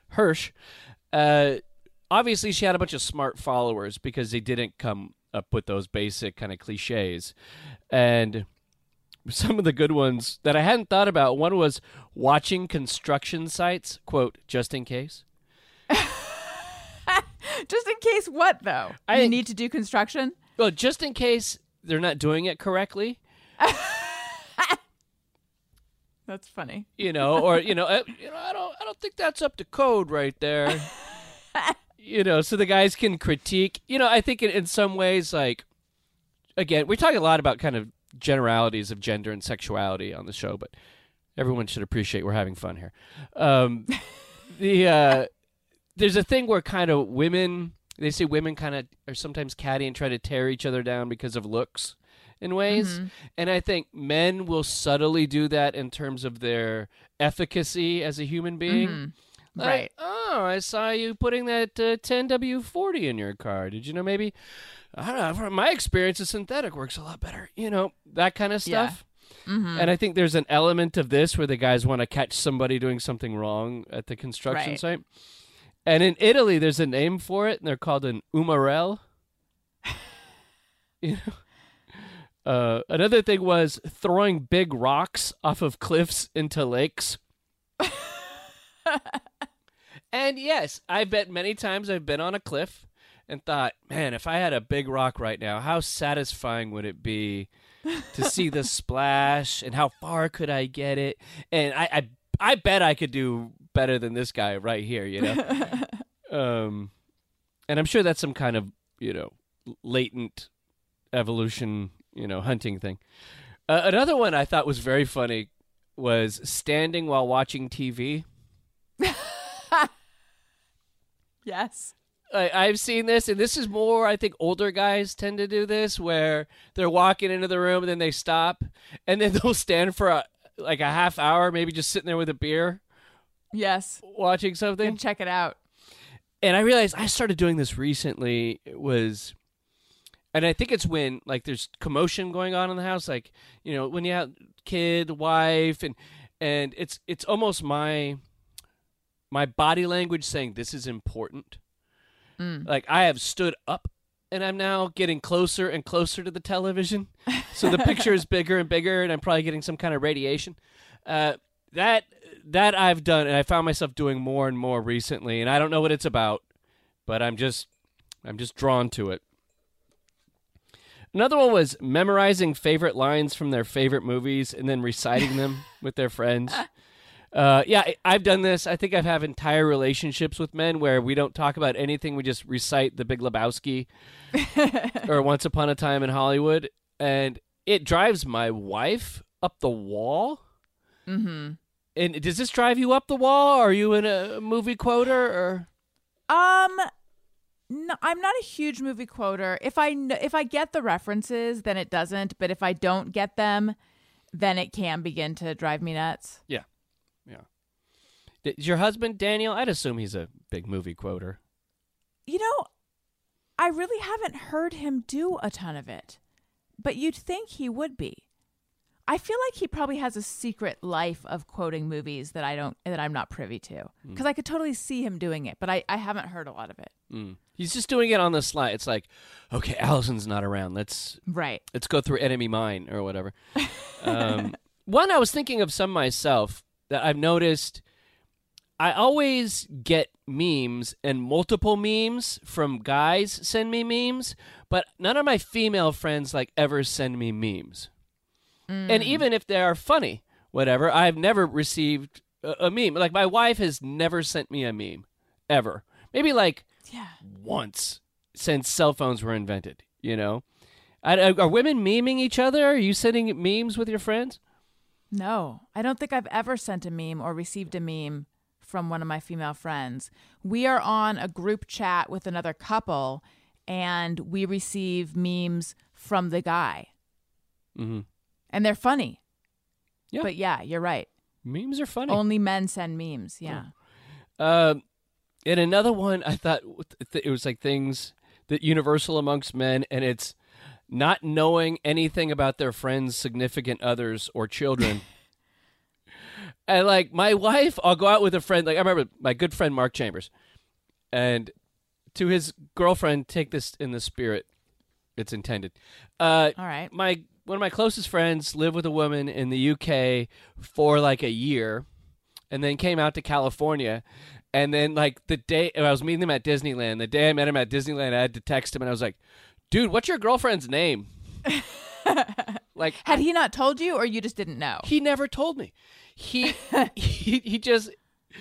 [SPEAKER 2] Hirsch, uh, obviously she had a bunch of smart followers because they didn't come up with those basic kind of cliches, and some of the good ones that I hadn't thought about. One was watching construction sites, quote, just in case.
[SPEAKER 3] Just in case what though?
[SPEAKER 2] I
[SPEAKER 3] you need to do construction?
[SPEAKER 2] Well, just in case they're not doing it correctly,
[SPEAKER 3] That's funny.
[SPEAKER 2] you know, or you know, uh, you know, I don't, I don't think that's up to code right there. you know, so the guys can critique. You know, I think in, in some ways, like, again, we talk a lot about kind of generalities of gender and sexuality on the show, but everyone should appreciate we're having fun here. Um, the uh, there's a thing where kind of women, they say women kind of are sometimes catty and try to tear each other down because of looks in ways. Mm-hmm. And I think men will subtly do that in terms of their efficacy as a human being. Mm-hmm. Like,
[SPEAKER 3] Right.
[SPEAKER 2] oh, I saw you putting that uh, 10W40 in your car. Did you know maybe, I don't know, from my experience, a synthetic works a lot better. You know, that kind of
[SPEAKER 3] Yeah.
[SPEAKER 2] stuff. Mm-hmm. And I think there's an element of this where the guys want to catch somebody doing something wrong at the construction
[SPEAKER 3] Right.
[SPEAKER 2] site. And in Italy, there's a name for it, and they're called an umarell. you know? Uh, another thing was throwing big rocks off of cliffs into lakes. and yes, I bet many times I've been on a cliff and thought, man, if I had a big rock right now, how satisfying would it be to see the splash and how far could I get it? And I, I, I bet I could do better than this guy right here, you know? um, and I'm sure that's some kind of, you know, latent evolution, you know, hunting thing. Uh, another one I thought was very funny was standing while watching TV.
[SPEAKER 3] Yes.
[SPEAKER 2] I, I've seen this, and this is more. I think older guys tend to do this, where they're walking into the room and then they stop, and then they'll stand for a, like a half hour, maybe just sitting there with a beer,
[SPEAKER 3] Yes.
[SPEAKER 2] watching something.
[SPEAKER 3] And check it out.
[SPEAKER 2] and I realized I started doing this recently it was and I think it's when like there's commotion going on in the house like you know when you have kid wife and and it's it's almost my my body language saying this is important. Like I have stood up and I'm now getting closer and closer to the television. So the picture is bigger and bigger and I'm probably getting some kind of radiation. Uh, that that I've done and I found myself doing more and more recently and I don't know what it's about but I'm just I'm just drawn to it. Another one was memorizing favorite lines from their favorite movies and then reciting them with their friends. Uh, yeah, I- I've done this. I think I've have entire relationships with men where we don't talk about anything. We just recite The Big Lebowski or Once Upon a Time in Hollywood, and it drives my wife up the wall. Mm-hmm. And does this drive you up the wall? Are you in a movie quoter or?
[SPEAKER 3] Um, no, I'm not a huge movie quoter. If I if I get the references, then it doesn't. But if I don't get them, then it can begin to drive me nuts.
[SPEAKER 2] Yeah, yeah. Is your husband Daniel? I'd assume he's a big movie quoter.
[SPEAKER 3] You know, I really haven't heard him do a ton of it, but you'd think he would be. I feel like he probably has a secret life of quoting movies that I don't that I'm not privy to because I could totally see him doing it, but I, I haven't heard a lot of it.
[SPEAKER 2] Mm. He's just doing it on the slide. It's like, okay, Alison's not around. Let's
[SPEAKER 3] Right.
[SPEAKER 2] let's go through enemy mine or whatever. Um, one, I was thinking of some myself that I've noticed. I always get memes and multiple memes from guys send me memes, but none of my female friends like ever send me memes. And even if they are funny, whatever, I've never received a, a meme. Like my wife has never sent me a meme ever. Maybe like
[SPEAKER 3] Yeah.
[SPEAKER 2] once since cell phones were invented. You know, are, women memeing each other? Are you sending memes with your friends?
[SPEAKER 3] No, I don't think I've ever sent a meme or received a meme from one of my female friends. We are on a group chat with another couple, and we receive memes from the guy,
[SPEAKER 2] Mm-hmm.
[SPEAKER 3] and they're funny.
[SPEAKER 2] Yeah.
[SPEAKER 3] But yeah, you're right.
[SPEAKER 2] Memes are funny.
[SPEAKER 3] Only men send memes. Yeah.
[SPEAKER 2] Um, and another one, I thought it was like things that universal amongst men, and it's not knowing anything about their friends' significant others or children. and like my wife, I'll go out with a friend. Like I remember my good friend Mark Chambers, and to his girlfriend, take this in the spirit it's intended. Uh,
[SPEAKER 3] All right.
[SPEAKER 2] my one of my closest friends lived with a woman in the UK for like a year, and then came out to California. And then like the day I was meeting him at Disneyland, the day I met him at Disneyland, I had to text him and I was like, "Dude, what's your girlfriend's name?" like
[SPEAKER 3] Had he not told you, or you just didn't know?
[SPEAKER 2] he never told me. He he he just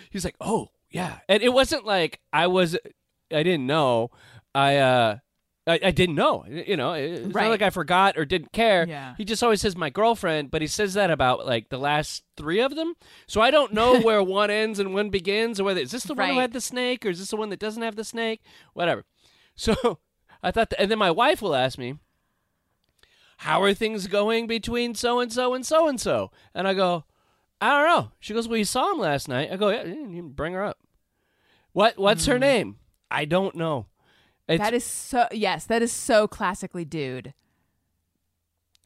[SPEAKER 2] he's like, "Oh, yeah." And it wasn't like I was I didn't know. I uh I, I didn't know. You know, it's
[SPEAKER 3] Right.
[SPEAKER 2] not like I forgot or didn't care.
[SPEAKER 3] Yeah.
[SPEAKER 2] He just always says my girlfriend, but he says that about like the last 3 of them. So I don't know where one ends and one begins or whether is this the one who had the snake or is this the one that doesn't have the snake? Whatever. So I thought that, and then my wife will ask me, how are things going between so and so and so and so? And I go, I don't know. She goes, Well, you saw him last night. I go, Yeah, you bring her up. What? What's her hmm. name? I don't know. It's,
[SPEAKER 3] that is so. Yes, that is so classically dude.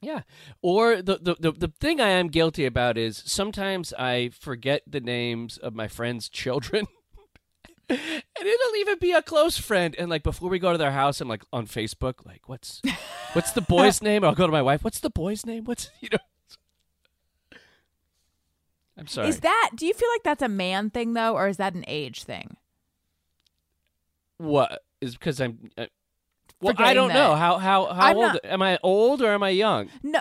[SPEAKER 2] yeah. Or the, the the the thing I am guilty about is sometimes I forget the names of my friends' children. and it'll even be a close friend. And like before we go to their house, I'm like on Facebook, like, what's what's the boy's name? I'll go to my wife. What's the boy's name? What's you know? I'm sorry.
[SPEAKER 3] Is that? Do you feel like that's a man thing though, or is that an age thing?
[SPEAKER 2] What is because I'm? Uh, well, I don't know how how how
[SPEAKER 3] I'm
[SPEAKER 2] old
[SPEAKER 3] not-
[SPEAKER 2] am I? Old or am I young?
[SPEAKER 3] No.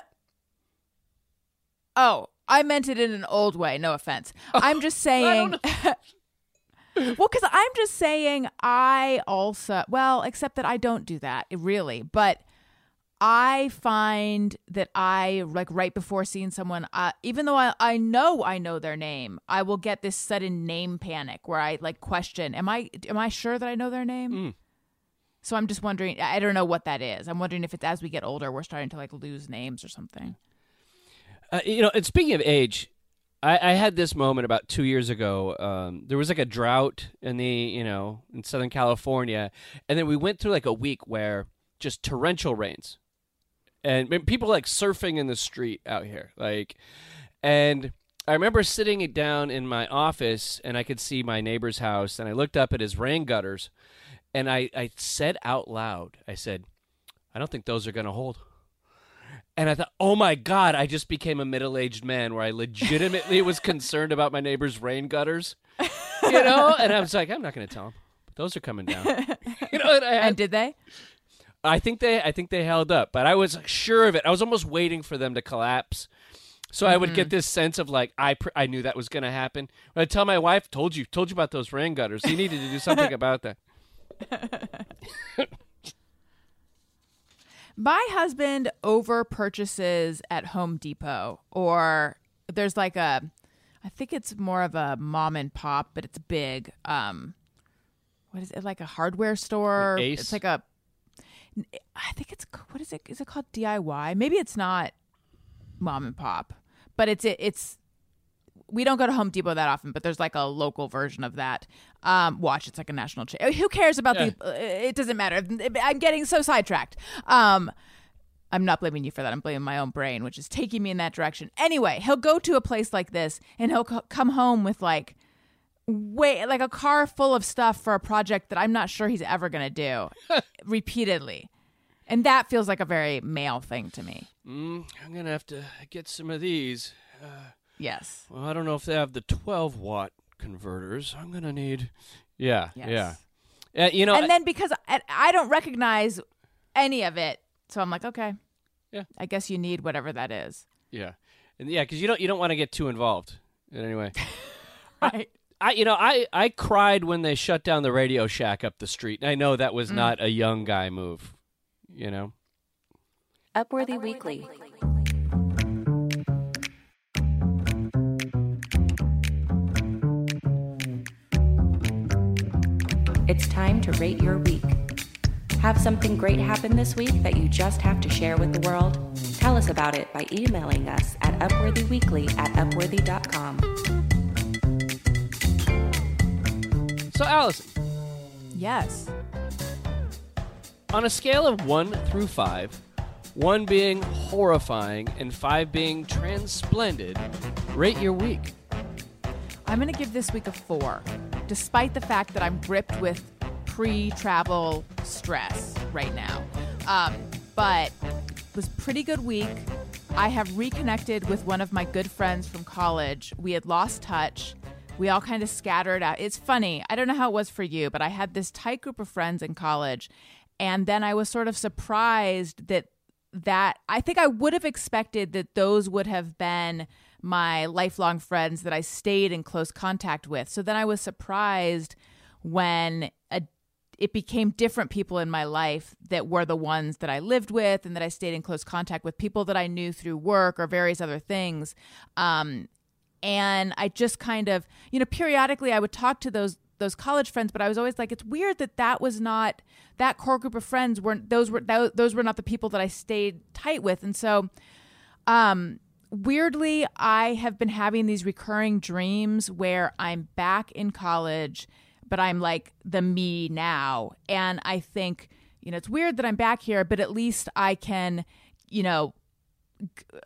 [SPEAKER 3] Oh, I meant it in an old way. No offense. I'm just saying. well, because I'm just saying I also well, except that I don't do that really, but. I find that I like right before seeing someone, uh, even though I, I know I know their name, I will get this sudden name panic where I like question, am I am I sure that I know their name?
[SPEAKER 2] Mm.
[SPEAKER 3] So I'm just wondering. I don't know what that is. I'm wondering if it's as we get older, we're starting to like lose names or something.
[SPEAKER 2] Uh, you know, and speaking of age, I, I had this moment about two years ago. Um, there was like a drought in the you know in Southern California, and then we went through like a week where just torrential rains, and people like surfing in the street out here, like, and. I remember sitting it down in my office and I could see my neighbor's house and I looked up at his rain gutters and I, I said out loud, I said, I don't think those are going to hold. And I thought, oh my God, I just became a middle aged man where I legitimately was concerned about my neighbor's rain gutters. You know? And I was like, I'm not going to tell him. Those are coming down. You know, and had,
[SPEAKER 3] And did they?
[SPEAKER 2] I think they I think they held up, but I was sure of it. I was almost waiting for them to collapse. So I would get mm-hmm. this sense of like I pr- I knew that was going to happen. When I tell my wife, "Told you, told you about those rain gutters. You needed to do something about that."
[SPEAKER 3] My husband over purchases at Home Depot or there's like a I think it's more of a mom and pop, but it's big. Um what is it like a hardware store?
[SPEAKER 2] Like Ace?
[SPEAKER 3] It's like a I think it's what is it? Is it called DIY? Maybe it's not mom and pop, but it's it, it's we don't go to Home Depot that often, but there's like a local version of that. Um, watch, it's like a national chain. Who cares about the? Uh, it doesn't matter. I'm getting so sidetracked. Um, I'm not blaming you for that. I'm blaming my own brain, which is taking me in that direction. Anyway, he'll go to a place like this, and he'll co- come home with like, way like a car full of stuff for a project that I'm not sure he's ever gonna do, repeatedly, and that feels like a very male thing to me.
[SPEAKER 2] Mm, I'm gonna have to get some of these.
[SPEAKER 3] Yes.
[SPEAKER 2] Well, I don't know if they have the 12 watt converters. I'm gonna need. Yeah,
[SPEAKER 3] Yes.
[SPEAKER 2] yeah. Uh, you know,
[SPEAKER 3] and then because I, I don't recognize any of it, so I'm like, okay,
[SPEAKER 2] Yeah.
[SPEAKER 3] I guess you need whatever that is.
[SPEAKER 2] yeah, and yeah, because you don't you don't want to get too involved. In any way,
[SPEAKER 3] Right.
[SPEAKER 2] I you know I I cried when they shut down the Radio Shack up the street. I know that was not a young guy move. You know.
[SPEAKER 1] Upworthy Weekly. It's time to rate your week. Have something great happen this week that you just have to share with the world? Tell us about it by emailing us at upworthyweekly at upworthy.com.
[SPEAKER 2] So Alison,
[SPEAKER 3] Yes.
[SPEAKER 2] on a scale of one through five, one being horrifying and five being transplendid, rate your week.
[SPEAKER 3] I'm going to give this week a four, despite the fact that I'm gripped with pre travel stress right now. Um, but it was pretty good week. I have reconnected with one of my good friends from college. We had lost touch. We all kind of scattered out. It's funny. I don't know how it was for you, but I had this tight group of friends in college. And then I was sort of surprised that that I think I would have expected that those would have been my lifelong friends that I stayed in close contact with. So then I was surprised when a, it became different people in my life that were the ones that I lived with and that I stayed in close contact with, people that I knew through work or various other things. Um, and I just kind of, you know, periodically I would talk to those those college friends, but I was always like, it's weird that that was not that core group of friends weren't those were those, those were not the people that I stayed tight with, and so, um, weirdly, I have been having these recurring dreams where I'm back in college, but I'm like the me now, and I think, you know, it's weird that I'm back here, but at least I can, you know,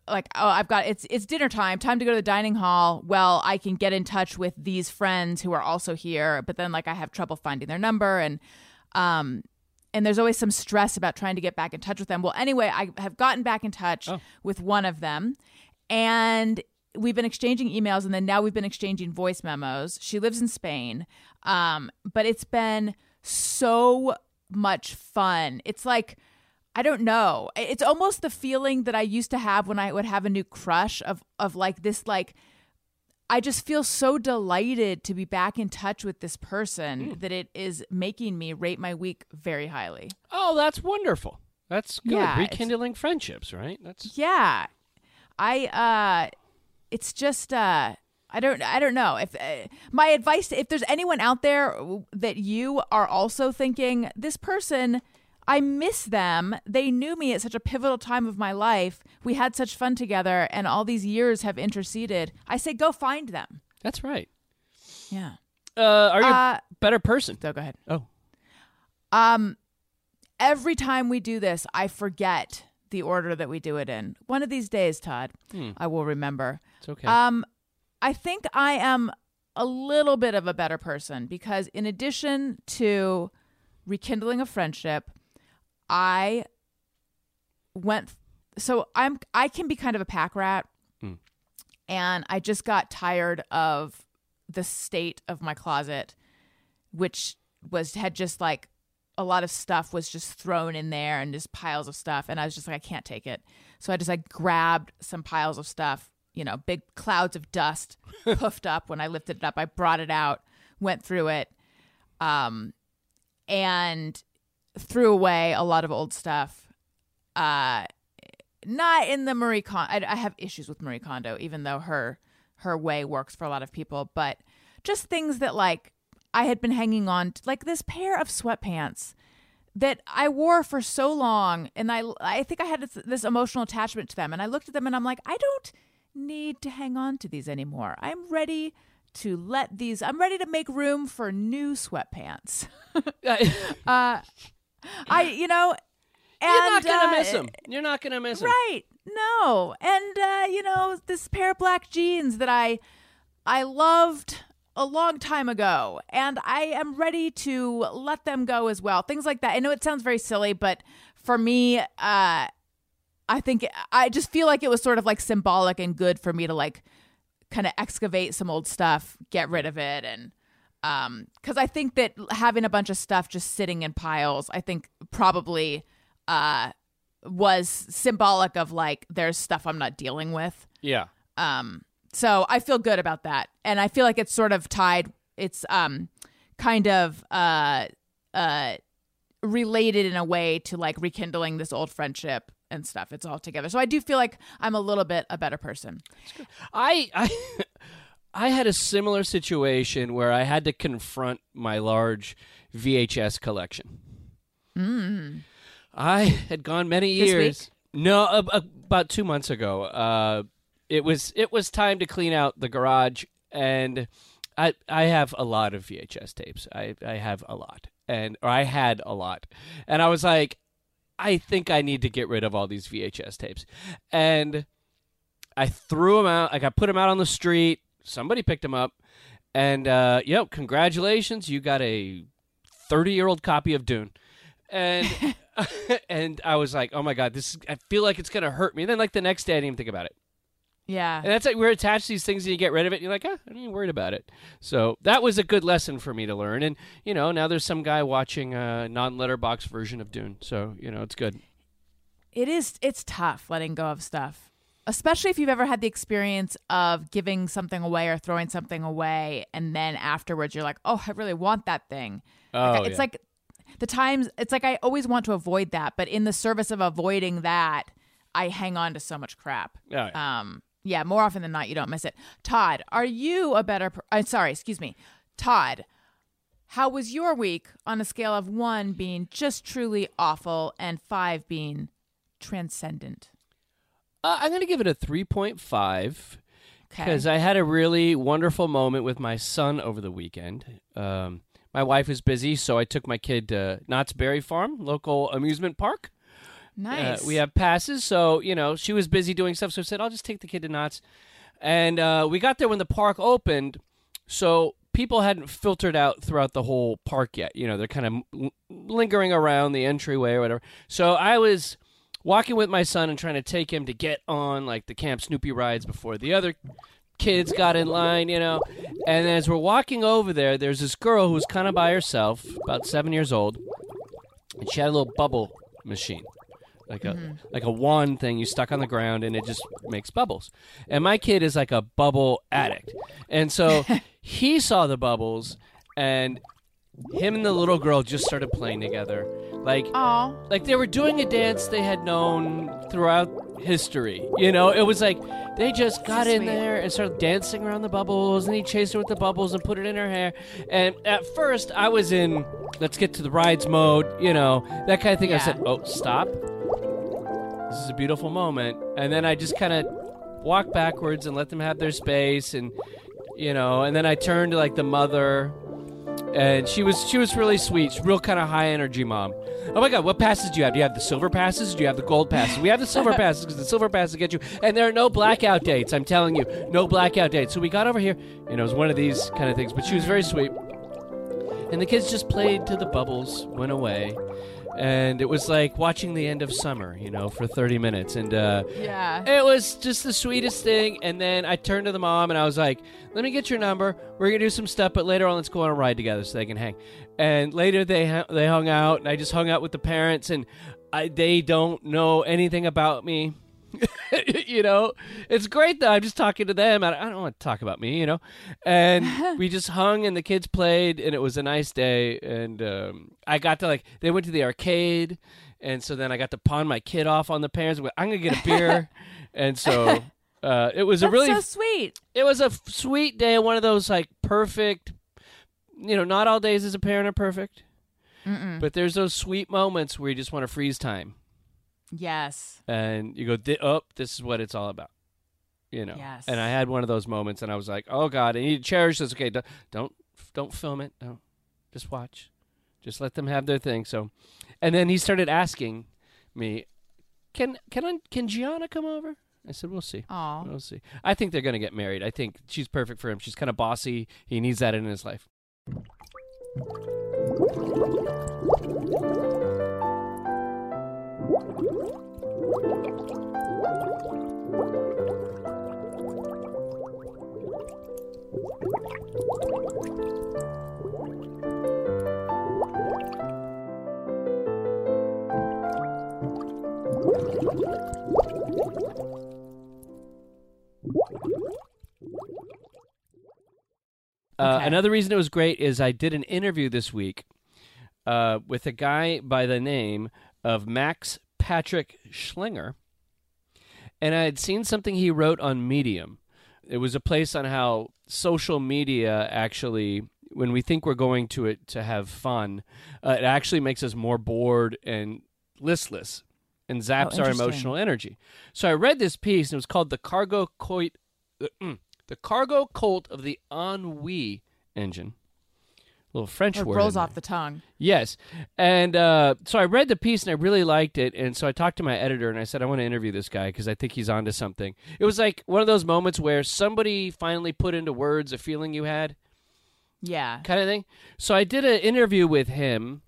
[SPEAKER 3] like oh i've got it's it's dinner time time to go to the dining hall. Well i can get in touch with these friends who are also here but then like i have trouble finding their number and um and there's always some stress about trying to get back in touch with them. Well anyway i have gotten back in touch with one of them and we've been exchanging emails and then now we've been exchanging voice memos she lives in spain um but it's been so much fun it's like I don't know. It's almost the feeling that I used to have when I would have a new crush of of like this like I just feel so delighted to be back in touch with this person that it is making me rate my week very highly.
[SPEAKER 2] Oh, that's wonderful. That's good.
[SPEAKER 3] Yeah,
[SPEAKER 2] Rekindling friendships, right? That's
[SPEAKER 3] Yeah. I uh it's just uh I don't I don't know if uh, my advice if there's anyone out there that you are also thinking this person I miss them. They knew me at such a pivotal time of my life. We had such fun together and all these years have interceded. I say go find them.
[SPEAKER 2] that's right.
[SPEAKER 3] Yeah.
[SPEAKER 2] Uh, are you
[SPEAKER 3] Uh,
[SPEAKER 2] a better person?
[SPEAKER 3] So go ahead.
[SPEAKER 2] Oh,
[SPEAKER 3] Um every time we do this, I forget the order that we do it in. One of these days, Tod, I will remember.
[SPEAKER 2] it's okay.
[SPEAKER 3] Um, I think I am a little bit of a better person because, in addition to rekindling a friendship, I went. So I'm. I can be kind of a pack rat, and I just got tired of the state of my closet, which was had just like a lot of stuff was just thrown in there and just piles of stuff and i was just like i can't take it. So i just like grabbed some piles of stuff you know big clouds of dust puffed up when i lifted it up. I brought it out went through it um and threw away a lot of old stuff uh not in the marie kondo I, I have issues with marie kondo even though her her way works for a lot of people but just things that like i had been hanging on to like this pair of sweatpants that I wore for so long, and I I think I had this, this emotional attachment to them, and I looked at them and I'm like, I don't need to hang on to these anymore. I'm ready to let these. I'm ready to make room for new sweatpants. uh, I you know, and
[SPEAKER 2] You're not gonna
[SPEAKER 3] uh,
[SPEAKER 2] miss him. You're not gonna miss him.
[SPEAKER 3] Right. No. And uh, you know, this pair of black jeans that I I loved a long time ago and I am ready to let them go as well. Things like that. I know it sounds very silly, but for me, uh I think I just feel like it was sort of like symbolic and good for me to like kind of excavate some old stuff, get rid of it and um cuz I think that having a bunch of stuff just sitting in piles, I think probably uh was symbolic of like there's stuff I'm not dealing with.
[SPEAKER 2] Yeah.
[SPEAKER 3] Um so I feel good about that. And I feel like it's sort of tied it's um kind of uh uh related in a way to like rekindling this old friendship and stuff. It's all together. So I do feel like I'm a little bit a better person.
[SPEAKER 2] I I I had a similar situation where I had to confront my large VHS collection. I had gone many years. No, about two months ago. Uh, it was it was time to clean out the garage, and I I have a lot of VHS tapes. I I have a lot, and or I had a lot, and I was like, I think I need to get rid of all these VHS tapes, and I threw them out. Like I put them out on the street. Somebody picked them up, and uh, yep, congratulations, you got a thirty-year-old copy of Dune, and and I was like, oh my god, this is, I feel like it's gonna hurt me. And then like the next day, I didn't even think about it.
[SPEAKER 3] Yeah.
[SPEAKER 2] And that's like we're attached to these things, and you get rid of it, and you're like, ah, I'm not even worried about it. So that was a good lesson for me to learn. And you know, now there's some guy watching a non-letterbox version of Dune, so you know, it's good.
[SPEAKER 3] It is it's tough letting go of stuff. Especially if you've ever had the experience of giving something away or throwing something away and then afterwards you're like, "Oh, I really want that thing."
[SPEAKER 2] Oh,
[SPEAKER 3] Like, it's
[SPEAKER 2] yeah.
[SPEAKER 3] like the times it's like I always want to avoid that, but in the service of avoiding that, I hang on to so much crap.
[SPEAKER 2] Oh, yeah.
[SPEAKER 3] Um yeah, more often than not you don't miss it. Tod, are you a better per- I'm sorry, excuse me. Tod, how was your week on a scale of 1 being just truly awful and 5 being transcendent?
[SPEAKER 2] Uh, I'm gonna give it a 3.5.
[SPEAKER 3] Okay.
[SPEAKER 2] because I had a really wonderful moment with my son over the weekend. Um, my wife was busy, so I took my kid to Knott's Berry Farm, local amusement park.
[SPEAKER 3] Nice.
[SPEAKER 2] Uh, we have passes, so you know she was busy doing stuff. So I said, "I'll just take the kid to Knott's," and uh, we got there when the park opened. So people hadn't filtered out throughout the whole park yet. You know, they're kind of lingering around the entryway or whatever. So I was walking with my son and trying to take him to get on like the Camp Snoopy rides before the other kids got in line, you know. And as we're walking over there, there's this girl who was kind of by herself, about seven years old, and she had a little bubble machine. Like a mm-hmm. like a wand thing you stuck on the ground and it just makes bubbles. And my kid is like a bubble addict. And so he saw the bubbles and him and the little girl just started playing together. Like
[SPEAKER 3] Aw.
[SPEAKER 2] like they were doing a dance they had known throughout history. You know, it was like they just got in there and started dancing around the bubbles, and he chased her with the bubbles and put it in her hair. And at first, I was in let's get to the rides mode, you know, that kind of thing. I said, "Oh, stop! This is a beautiful moment." And then I just kind of walked backwards and let them have their space, and you know, and then I turned to like the mother and she was she was really sweet, real kind of high energy mom. Oh my god, what passes do you have? Do you have the silver passes? Do you have the gold passes? We have the silver passes because the silver passes get you, and there are no blackout dates. I'm telling you, no blackout dates. So we got over here, and it was one of these kind of things. But she was very sweet, and the kids just played till the bubbles went away, and it was like watching the end of summer, you know, for 30 minutes, and uh,
[SPEAKER 3] Yeah.
[SPEAKER 2] it was just the sweetest thing. And then I turned to the mom and I was like, "Let me get your number. We're gonna do some stuff, but later on, let's go on a ride together so they can hang." And later they they hung out, and I just hung out with the parents, and I, they don't know anything about me. you know, it's great though. I'm just talking to them. I, don't want to talk about me, you know. And we just hung, and the kids played, and it was a nice day. And um, I got to like, they went to the arcade, and so then I got to pawn my kid off on the parents. I'm gonna get a beer, and so uh, it was a really
[SPEAKER 3] so sweet.
[SPEAKER 2] it was a f- sweet day. One of those like perfect, you know, not all days as a parent are perfect, but there's those sweet moments where you just want to freeze time
[SPEAKER 3] Yes.
[SPEAKER 2] And you go, oh, this is what it's all about. You know.
[SPEAKER 3] Yes.
[SPEAKER 2] And I had one of those moments, and I was like, oh god, and he cherish this. Okay, don't don't, don't film it. Just watch. Just let them have their thing. So, and then he started asking me, can can I, can Gianna come over? I said, "We'll see.
[SPEAKER 3] Aww.
[SPEAKER 2] We'll see. I think they're going to get married. I think she's perfect for him. She's kind of bossy. He needs that in his life." Uh, another reason it was great is I did an interview this week uh, with a guy by the name of Max Patrick Schlienger, and I had seen something he wrote on Medium. It was a place on how social media actually, when we think we're going to it to have fun, uh, it actually makes us more bored and listless and zaps our emotional energy. So I read this piece, and it was called "The Cargo Coit." uh, mm, The cargo cult of the ennui engine. Little French
[SPEAKER 3] It
[SPEAKER 2] word.
[SPEAKER 3] rolls off the tongue.
[SPEAKER 2] Yes. And uh, so I read the piece and I really liked it. And so I talked to my editor and I said, I want to interview this guy because I think he's onto something. It was like one of those moments where somebody finally put into words a feeling you had,
[SPEAKER 3] Yeah.
[SPEAKER 2] kind of thing. So I did an interview with him.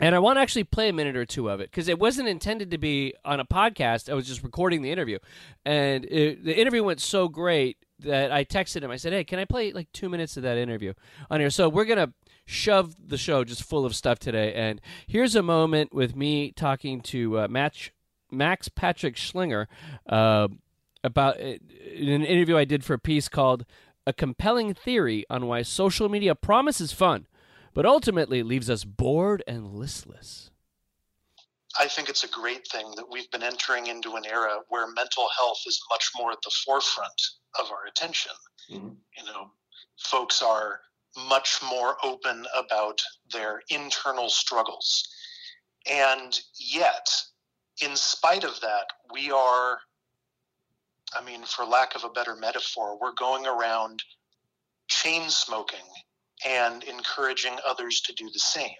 [SPEAKER 2] And I want to actually play a minute or two of it because it wasn't intended to be on a podcast. I was just recording the interview. And it, the interview went so great that I texted him. I said, Hey, can I play like two minutes of that interview on here? So we're to shove the show just full of stuff today. And here's a moment with me talking to uh, Max, Max Patrick Schlienger uh, about uh, an interview I did for a piece called A Compelling Theory on Why Social Media Promises Fun but ultimately leaves us bored and listless.
[SPEAKER 7] I think it's a great thing that we've been entering into an era where mental health is much more at the forefront of our attention.
[SPEAKER 2] Mhm.
[SPEAKER 7] You know, folks are much more open about their internal struggles. And yet, in spite of that, we are, I mean, for lack of a better metaphor, we're going around chain smoking and encouraging others to do the same.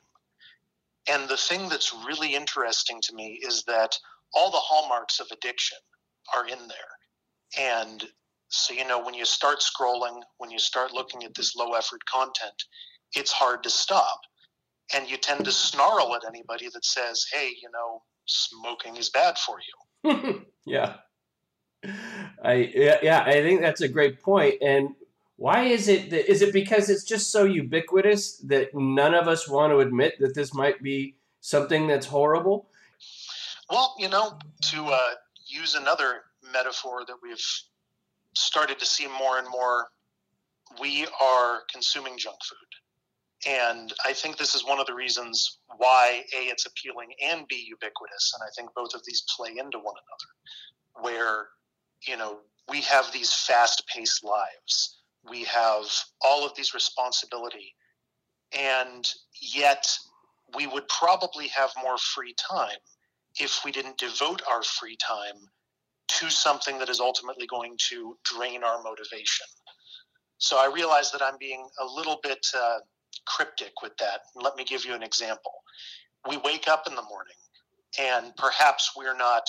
[SPEAKER 7] And the thing that's really interesting to me is that all the hallmarks of addiction are in there. And so, you know, when you start scrolling, when you start looking at this low effort content, it's hard to stop. And you tend to snarl at anybody that says, hey, you know, smoking is bad for you.
[SPEAKER 2] yeah. I yeah, I think that's a great point. And why is it that is it because it's just so ubiquitous that none of us want to admit that this might be something that's horrible?
[SPEAKER 7] Well, you know, to uh, use another metaphor that we've started to see more and more, we are consuming junk food. And I think this is one of the reasons why A, it's appealing and B, ubiquitous. And I think both of these play into one another, where, you know, we have these fast paced lives. We have all of these responsibility. And yet we would probably have more free time if we didn't devote our free time to something that is ultimately going to drain our motivation. So I realize that I'm being a little bit uh, cryptic with that. Let me give you an example. We wake up in the morning and perhaps we're not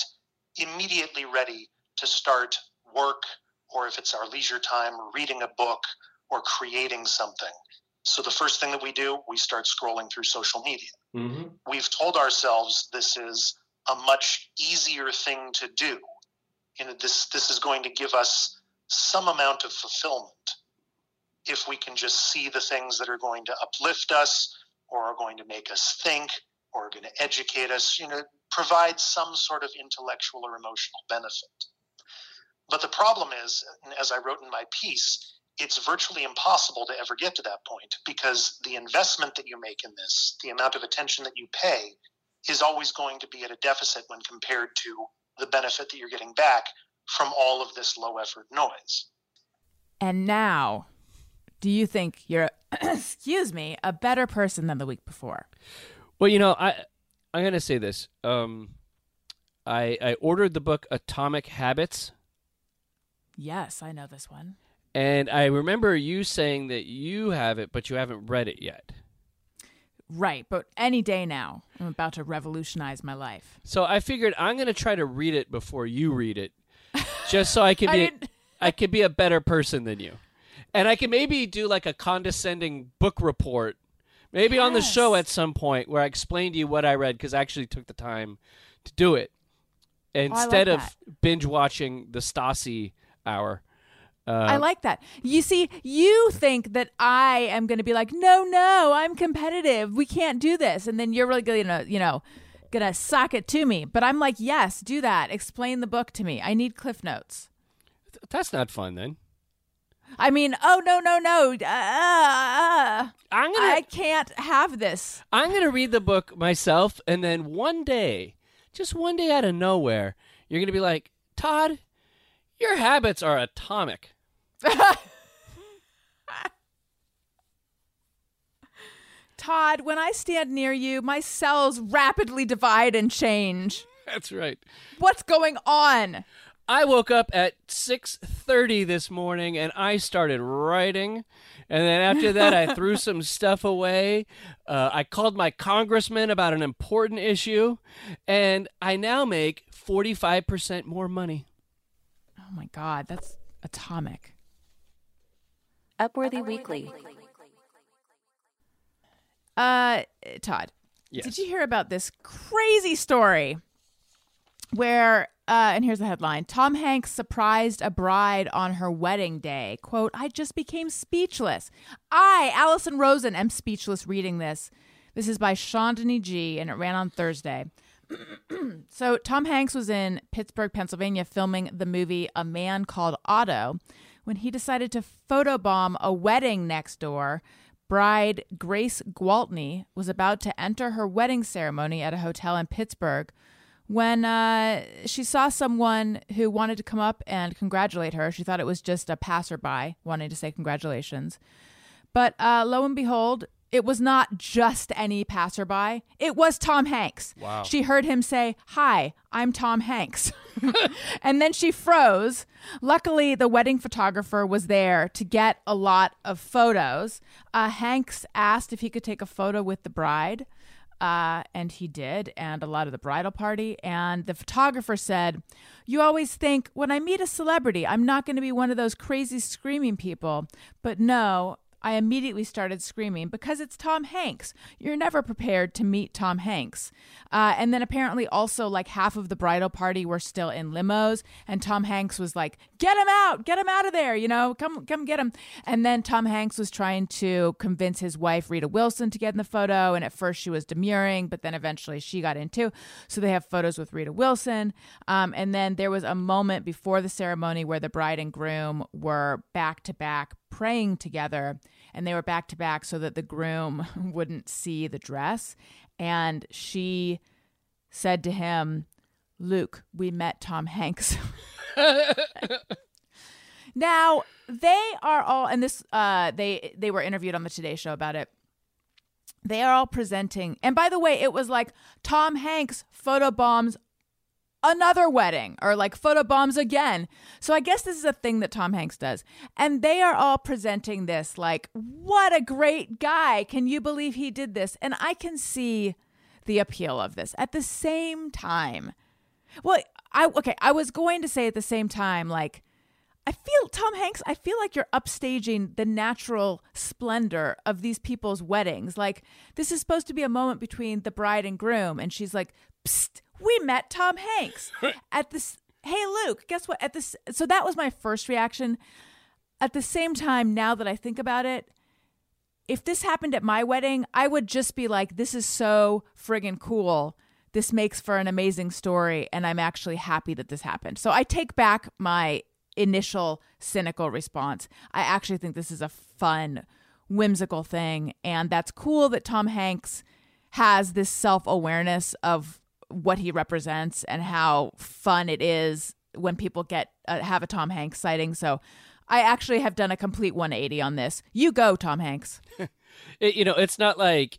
[SPEAKER 7] immediately ready to start work or if it's our leisure time, reading a book or creating something. So the first thing that we do, we start scrolling through social media
[SPEAKER 2] Mm-hmm.
[SPEAKER 7] we've told ourselves this is a much easier thing to do. You know, this this is going to give us some amount of fulfillment if we can just see the things that are going to uplift us or are going to make us think or are going to educate us, you know, provide some sort of intellectual or emotional benefit. But the problem is, as I wrote in my piece, it's virtually impossible to ever get to that point because the investment that you make in this, the amount of attention that you pay, is always going to be at a deficit when compared to the benefit that you're getting back from all of this low effort noise.
[SPEAKER 3] And now, do you think you're, excuse me, a better person than the week before?
[SPEAKER 2] Well, you know, I I'm gonna say this. Um, I I ordered the book Atomic Habits,
[SPEAKER 3] Yes, I know this one.
[SPEAKER 2] and I remember you saying that you have it, but you haven't read it yet.
[SPEAKER 3] Right, but any day now, I'm about to revolutionize my life.
[SPEAKER 2] So I figured I'm gonna try to read it before you read it, just so I can be
[SPEAKER 3] didn't-
[SPEAKER 2] I can be a better person than you, and I can maybe do like a condescending book report, maybe on the show at some point where I explain to you what I read because I actually took the time to do it oh, instead of
[SPEAKER 3] that.
[SPEAKER 2] binge watching the Stassi hour. Uh,
[SPEAKER 3] I like that. You see, you think that I am going to be like, no, no, I'm competitive. We can't do this. And then you're really going to, you know, going to sock it to me. But I'm like, yes, do that. Explain the book to me. I need Cliff Notes.
[SPEAKER 2] That's not fun then.
[SPEAKER 3] I mean, oh no, no, no. Uh, uh,
[SPEAKER 2] I'm gonna
[SPEAKER 3] I can't have this.
[SPEAKER 2] I'm gonna read the book myself, and then one day, just one day out of nowhere, you're gonna be like, Tod, your habits are atomic.
[SPEAKER 3] Tod, when I stand near you, my cells rapidly divide and change.
[SPEAKER 2] That's right.
[SPEAKER 3] What's going on?
[SPEAKER 2] I woke up at 6:30 this morning and I started writing. And then after that, I threw some stuff away. Uh, I called my congressman about an important issue, and I now make 45% more money.
[SPEAKER 3] Oh my God, that's atomic.
[SPEAKER 1] Upworthy Weekly.
[SPEAKER 3] Uh, Tod,
[SPEAKER 2] Yes.
[SPEAKER 3] did you hear about this crazy story where, uh, and here's the headline Tom Hanks surprised a bride on her wedding day. Quote, I just became speechless. I, Alison Rosen, am speechless reading this. This is by Chandni G, and it ran on Thursday. so, Tom Hanks was in Pittsburgh, Pennsylvania, filming the movie A Man Called Otto when he decided to photobomb a wedding next door. Bride Grace Gwaltney was about to enter her wedding ceremony at a hotel in Pittsburgh when uh, she saw someone who wanted to come up and congratulate her. She thought it was just a passerby wanting to say congratulations. But uh, lo and behold, it was not just any passerby. It was Tom Hanks.
[SPEAKER 2] Wow.
[SPEAKER 3] She heard him say, Hi, I'm Tom Hanks. and then she froze. Luckily, the wedding photographer was there to get a lot of photos. Uh, Hanks asked if he could take a photo with the bride. Uh, and he did, and a lot of the bridal party. And the photographer said, You always think when I meet a celebrity, I'm not going to be one of those crazy screaming people. But no, I immediately started screaming because it's Tom Hanks. You're never prepared to meet Tom Hanks. Uh, and then apparently, also, like half of the bridal party were still in limos, and Tom Hanks was like, "Get him out! Get him out of there! You know, come, come get him!" And then Tom Hanks was trying to convince his wife Rita Wilson to get in the photo, and at first she was demurring, but then eventually she got in too. So they have photos with Rita Wilson, um, and then there was a moment before the ceremony where the bride and groom were back to back praying together and they were back to back so that the groom wouldn't see the dress. And she said to him luke we met tom hanks. Now they are all and this uh they they were interviewed on the today show about it. They are all presenting and by the way it was like tom hanks photobombs another wedding or like photo bombs again. So I guess this is a thing that Tom Hanks does. And they are all presenting this like, what a great guy. Can you believe he did this? And I can see the appeal of this. At the same time, well, I okay, I was going to say at the same time like I feel Tom Hanks, I feel like you're upstaging the natural splendor of these people's weddings. Like this is supposed to be a moment between the bride and groom and she's like, "Psst, we met Tom Hanks at this Hey Luke, guess what? At this so that was my first reaction. At the same time, now that I think about it, if this happened at my wedding, I would just be like, this is so friggin' cool. This makes for an amazing story, and I'm actually happy that this happened. So I take back my initial cynical response. I actually think this is a fun, whimsical thing, and that's cool that Tom Hanks has this self awareness of what he represents and how fun it is when people get uh, have a Tom Hanks sighting. So I actually have done a complete 180 on this. You go, Tom Hanks.
[SPEAKER 2] It, you know, it's not like,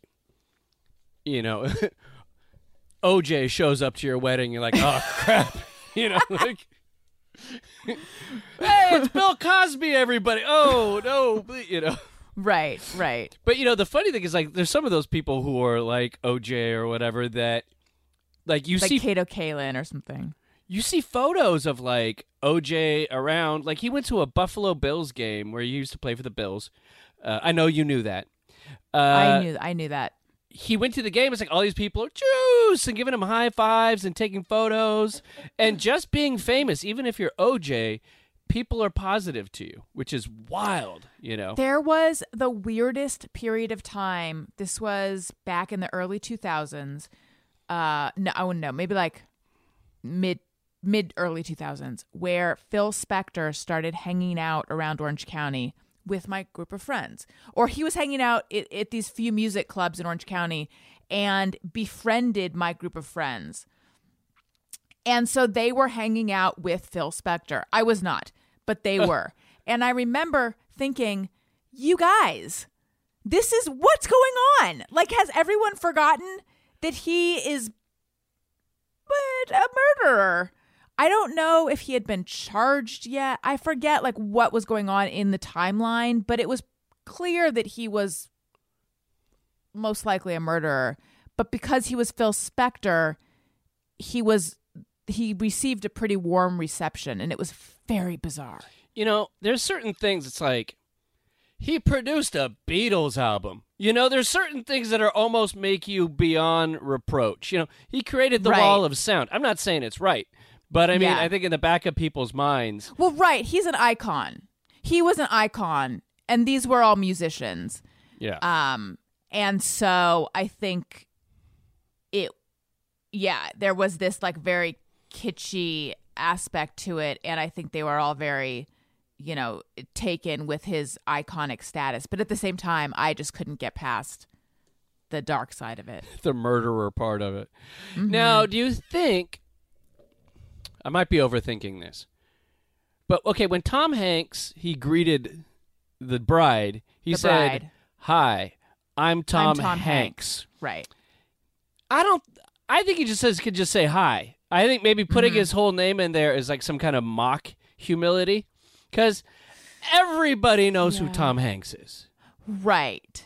[SPEAKER 2] you know, OJ shows up to your wedding. You're like, oh crap, you know, like, hey, it's Bill Cosby, everybody. Oh no, you know.
[SPEAKER 3] Right, right.
[SPEAKER 2] But you know, the funny thing is, like, there's some of those people who are like OJ or whatever that, like, you
[SPEAKER 3] Like
[SPEAKER 2] see
[SPEAKER 3] Kato Kaelin or something.
[SPEAKER 2] you see photos of like OJ around. Like he went to a Buffalo Bills game where he used to play for the Bills. Uh, I know you knew that. Uh,
[SPEAKER 3] I knew I knew that.
[SPEAKER 2] he went to the game. It's like all these people are juice and giving him high fives and taking photos and just being famous. Even if you're OJ, people are positive to you, which is wild. You know.
[SPEAKER 3] There was the weirdest period of time. This was back in the early 2000s. Uh no, I wouldn't know. Maybe like mid mid early 2000s where Phil Spector started hanging out around Orange County with my group of friends. Or he was hanging out at, at these few music clubs in Orange County and befriended my group of friends. And so they were hanging out with Phil Spector. I was not, but they were. And I remember thinking, you guys, this is what's going on. Like, has everyone forgotten that he is but a murderer? I don't know if he had been charged yet. I forget like what was going on in the timeline, but it was clear that he was most likely a murderer. But because he was Phil Spector, he was he received a pretty warm reception and it was very bizarre.
[SPEAKER 2] You know, there's certain things it's like he produced a Beatles album. You know, there's certain things that are almost make you beyond reproach. You know, he created the
[SPEAKER 3] Right.
[SPEAKER 2] wall of sound. I'm not saying it's right, but I mean,
[SPEAKER 3] Yeah.
[SPEAKER 2] I think in the back of people's minds,
[SPEAKER 3] Well, right, he's an icon. He was an icon and these were all musicians.
[SPEAKER 2] yeah.
[SPEAKER 3] Um, and so I think it, yeah, there was this like very kitschy aspect to it. And I think they were all very, you know, taken with his iconic status. But at the same time, I just couldn't get past the dark side of it.
[SPEAKER 2] the murderer part of it.
[SPEAKER 3] Mm-hmm.
[SPEAKER 2] Now, do you think I might be overthinking this? But okay, when Tom Hanks he greeted the bride, he
[SPEAKER 3] The
[SPEAKER 2] said,
[SPEAKER 3] bride.
[SPEAKER 2] "Hi, I'm Tom,
[SPEAKER 3] Tom
[SPEAKER 2] Hanks.
[SPEAKER 3] Right.
[SPEAKER 2] I don't. I think he just says could just say hi. I think maybe
[SPEAKER 3] Mm-hmm.
[SPEAKER 2] putting his whole name in there is like some kind of mock humility, because everybody knows who Tom Hanks is.
[SPEAKER 3] Right.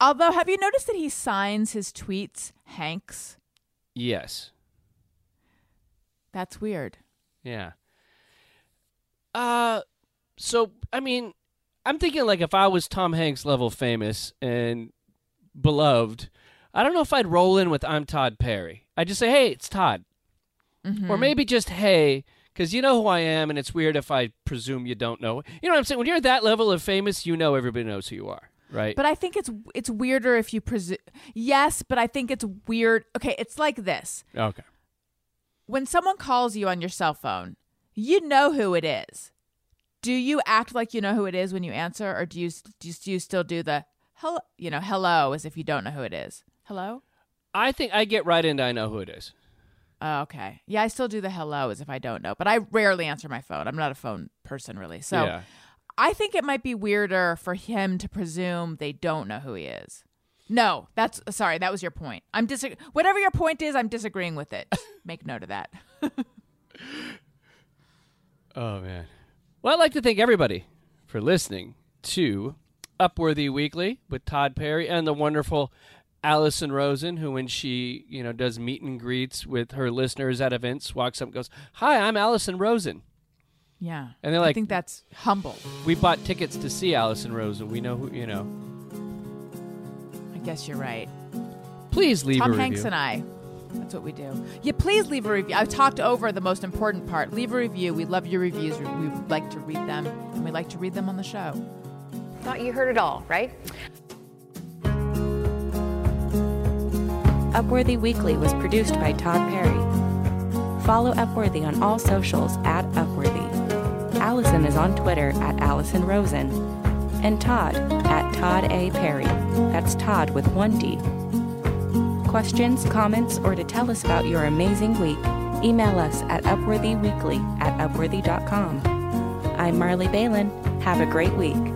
[SPEAKER 3] Although, have you noticed that he signs his tweets Hanks?
[SPEAKER 2] Yes.
[SPEAKER 3] That's weird.
[SPEAKER 2] Yeah. Uh so I mean, I'm thinking like if I was Tom Hanks level famous and beloved, I don't know if I'd roll in with I'm Tod Perry. I'd just say, "Hey, it's Tod." Or maybe just "Hey," cuz you know who I am and it's weird if I presume you don't know. You know what I'm saying? When you're that level of famous, you know everybody knows who you are, right?
[SPEAKER 3] But I think it's it's weirder if you presume. Yes, but I think it's weird. Okay, it's like this:
[SPEAKER 2] okay.
[SPEAKER 3] when someone calls you on your cell phone, you know who it is. Do you act like you know who it is when you answer, or do you do you, do you still do the hello? You know, hello, as if you don't know who it is. Hello.
[SPEAKER 2] I think I get right into I know who it is.
[SPEAKER 3] Oh, okay. Yeah, I still do the hello as if I don't know, but I rarely answer my phone. I'm not a phone person really. So
[SPEAKER 2] yeah.
[SPEAKER 3] I think it might be weirder for him to presume they don't know who he is. No, that's sorry. That was your point. I'm dis. Whatever your point is, I'm disagreeing with it. Make note of that.
[SPEAKER 2] Oh man. Well, I'd like to thank everybody for listening to Upworthy Weekly with Tod Perry and the wonderful Alison Rosen, who when she, you know, does meet and greets with her listeners at events, walks up and goes, Hi, I'm Alison Rosen.
[SPEAKER 3] Yeah,
[SPEAKER 2] And they're like, I
[SPEAKER 3] think that's humble.
[SPEAKER 2] We bought tickets to see Alison Rosen. We know who you know.
[SPEAKER 3] I guess you're right.
[SPEAKER 2] Please leave
[SPEAKER 3] Tom
[SPEAKER 2] a
[SPEAKER 3] Hanks
[SPEAKER 2] review.
[SPEAKER 3] and I. That's what we do. Yeah, please leave a review. I've talked over the most important part. Leave a review. We love your reviews. We we like to read them, and we like to read them on the show.
[SPEAKER 5] Thought you heard it all, right?
[SPEAKER 1] Upworthy Weekly was produced by Tod Perry. Follow Upworthy on all socials at Upworthy. Alison is on Twitter at Alison Rosen. And Tod at Tod A. Perry. That's Tod with one D. Questions, comments, or to tell us about your amazing week, email us at upworthyweekly at upworthy.com. I'm Marley Balin. Have a great week.